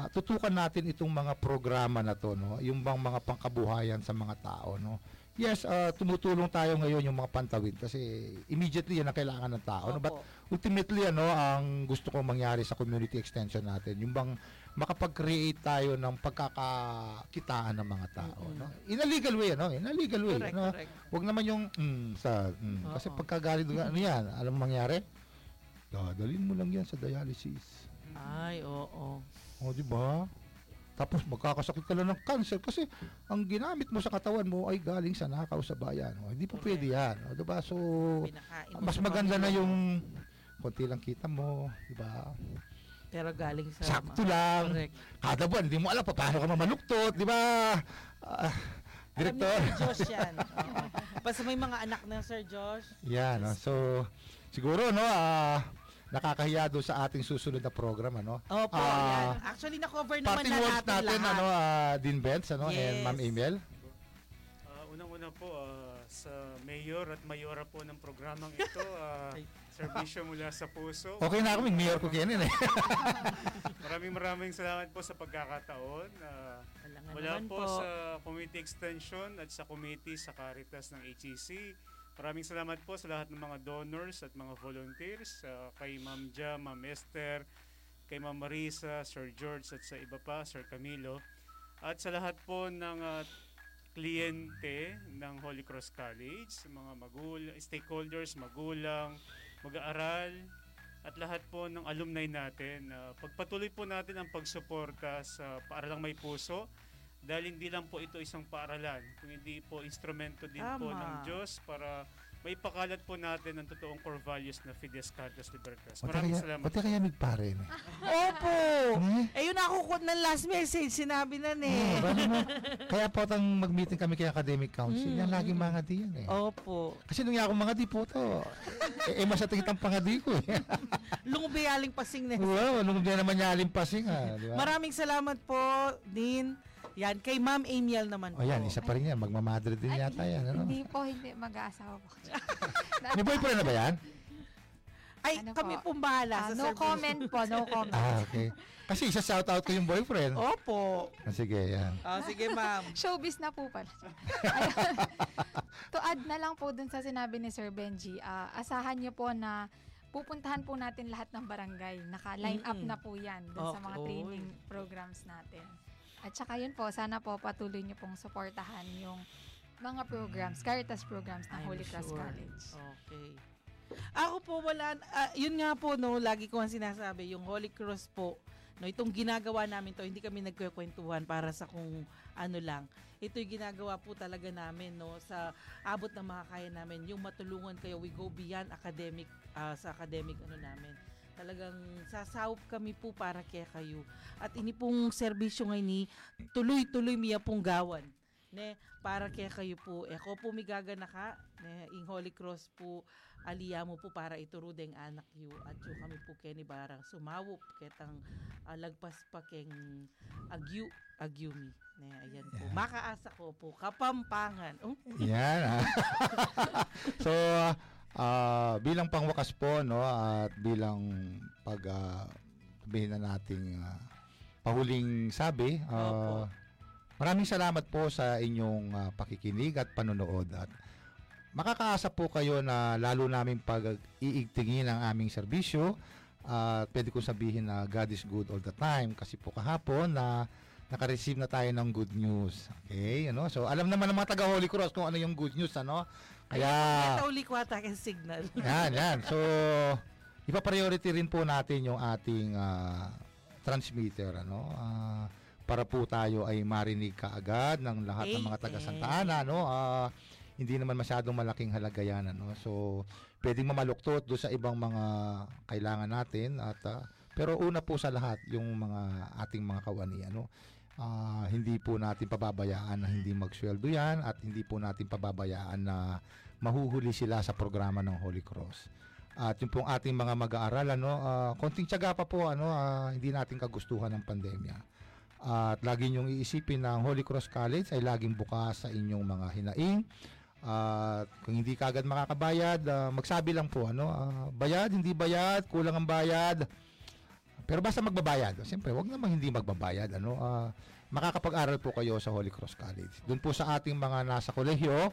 ah, tutukan natin itong mga programa na to, no? Yung bang mga pangkabuhayan sa mga tao, no? Yes, ah, tumutulong tayo ngayon yung mga pantawid kasi immediately yan ang kailangan ng tao. No? But Opo. ultimately ano ang gusto kong mangyari sa community extension natin yung bang makapag-create tayo ng pagkakakitaan ng mga tao Mm-mm. no in a legal way no in a legal way Correct, no correct. wag naman yung mm, sa mm, kasi Oo. pagkagalit ano yan alam mo mangyari dadalhin mo lang yan sa dialysis Ay, oo. o di ba tapos magkakasakit ka lang ng cancer kasi ang ginamit mo sa katawan mo ay galing sa nakaw sa bayan. O, hindi po Correct. pwede yan. O, diba? So, Pinakain mo mas sa maganda na pamilya. yung konti lang kita mo, di ba? Pero galing sa... Sakto lang. Correct. Kada buwan, hindi mo alam pa paano ka mamaluktot, di ba? Ah, Direktor. Alam ni Sir Josh yan. (laughs) Oo. Basta may mga anak na Sir Josh. Yan, no? so siguro no, ah, nakakahiya doon sa ating susunod na program, ano? Opo, Ah, yan. Actually, na-cover naman Parting na words natin, natin, lahat. ano, ah, Dean Benz, ano, and Yes. Ma'am Emil. Ah, unang-una po ah, sa mayor at mayora po ng programang ito, (laughs) ah, Ay. Serbisyo mula sa puso. Okay na ako, may mayor ko kainin eh. (laughs) Maraming maraming salamat po sa pagkakataon. Wala nga mula naman po, po. sa Community Extension at sa Committee sa Caritas ng HEC. Maraming salamat po sa lahat ng mga donors at mga volunteers. ah, kay Ma'am Ja, Ma'am Esther, kay Ma'am Marisa, Sir George at sa iba pa, Sir Camilo. At sa lahat po ng ah, kliyente ng Holy Cross College, mga magul stakeholders, magulang, mag-aaral, at lahat po ng alumni natin. Uh, pagpatuloy po natin ang pagsuporta sa Paaralang May Puso dahil hindi lang po ito isang paaralan, kung hindi po instrumento din po Tama. ng Diyos para may pakalat po natin ang totoong core values na Fides Caritas Libertas. Maraming kaya, salamat. pati kaya nagpare eh. Opo! Eh, Eh, yun ako quote ng last message. Sinabi na eh. ano mo? Kaya po tang mag-meeting kami kay Academic Council. Mm, yan laging mm. mga di yan eh. Opo. Kasi nung ako mga di po to, eh, eh masatingit ang pangadi ko eh. (laughs) Lungubiyaling pasing na. wow, nung di naman niya alimpasing ah. Di ba? Maraming salamat po, Din. Yan, kay Ma'am Amiel naman O po. yan, isa pa rin yan. Magmamadre din Ay, yata yan. Ano? Hindi po, hindi. Mag-aasawa po. (laughs) May boyfriend na ba yan? Ay, Ano kami po? pong bahala Ah, sa no service. comment po, no (laughs) comment. Ah, okay. Kasi isa shout out ko yung boyfriend. Opo. Ah, sige, yan. Ah, sige, ma'am. (laughs) Showbiz na po pala. Ayun. to add na lang po dun sa sinabi ni Sir Benji, ah, asahan niyo po na pupuntahan po natin lahat ng barangay. Naka-line up na po yan dun sa mga Okay. training programs natin. At saka yun po, sana po patuloy niyo pong suportahan yung mga programs, Caritas programs ng I'm Holy Cross sure. College. Okay. Ako po wala, ah, yun nga po no, lagi ko ang sinasabi, yung Holy Cross po, no, itong ginagawa namin to, hindi kami nagkukwentuhan para sa kung ano lang. Ito yung ginagawa po talaga namin no sa abot ng makakaya namin, yung matulungan kayo, we go beyond academic ah, sa academic ano namin. Talagang sasawop kami po para kaya kayo. At ini pong serbisyo ngayon ni tuloy-tuloy miya pong gawan ne para kaya kayo po eh ako po migaga na ka ne ing Holy Cross po aliya mo po para ituro deng anak yu at yu kami po keni barang sumawop ketang ah, lagpas pa keng agyu agyu mi ne ayan po Yeah. makaasa ko po kapampangan oh, Yan. ah. (laughs) so, ah, bilang pangwakas po, no, at bilang pag ah, sabihin na nating ah, pahuling sabi, Opo. maraming salamat po sa inyong ah, pakikinig at panonood at makakaasa po kayo na lalo namin pag iigtingin ang aming serbisyo at pwede ko sabihin na God is good all the time kasi po kahapon na naka-receive na tayo ng good news. Okay, ano? So alam naman ng mga taga Holy Cross kung ano yung good news, ano? Kaya Kaya uli kwata kay signal yan, (laughs) yan. So, ipa-priority rin po natin yung ating ah, transmitter, ano? Ah, para po tayo ay marinig kaagad ng lahat ng mga taga Santa Ana, no? Ah, hindi naman masyadong malaking halaga yan, ano? So, pwedeng mamaluktot do sa ibang mga kailangan natin at ah, Pero una po sa lahat, yung mga ating mga kawani, ano, ah, hindi po natin pababayaan na hindi magsweldo yan at hindi po natin pababayaan na mahuhuli sila sa programa ng Holy Cross. At yung pong ating mga mag-aaral, ano, ah, konting tiyaga pa po, ano, ah, hindi natin kagustuhan ng pandemya. At lagi niyong iisipin na ang Holy Cross College ay laging bukas sa inyong mga hinaing. At kung hindi kagad makakabayad, ah, magsabi lang po, ano, ah, bayad, hindi bayad, kulang ang bayad. Pero basta magbabayad. Siyempre, wag namang hindi magbabayad. Ano, ah, makakapag-aral po kayo sa Holy Cross College. Doon po sa ating mga nasa kolehiyo,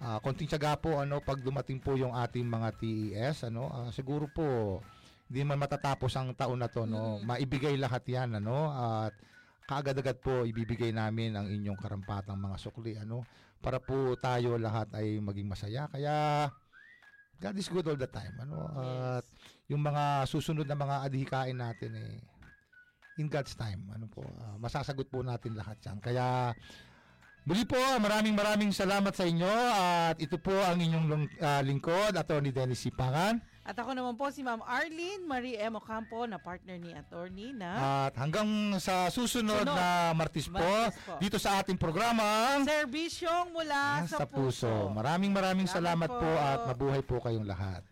ah, konting tiyaga po ano pag dumating po yung ating mga TES ano ah, siguro po hindi man matatapos ang taon na to no Mm. maibigay lahat yan ano at kaagad-agad po ibibigay namin ang inyong karampatang mga sukli ano para po tayo lahat ay maging masaya kaya God is good all the time ano at yung mga susunod na mga adhikain natin eh in God's time ano po ah, masasagot po natin lahat yan kaya Muli po, maraming maraming salamat sa inyo at ito po ang inyong lung- ah, lingkod, Attorney Dennis Sipangan. At ako naman po si Ma'am Arlene Marie M. Ocampo na partner ni attorney na At hanggang sa susunod Sunod. na Martis po, Martes po. dito sa ating programang Serbisyong mula sa, Maraming maraming salamat Salamat po po. at mabuhay po kayong lahat.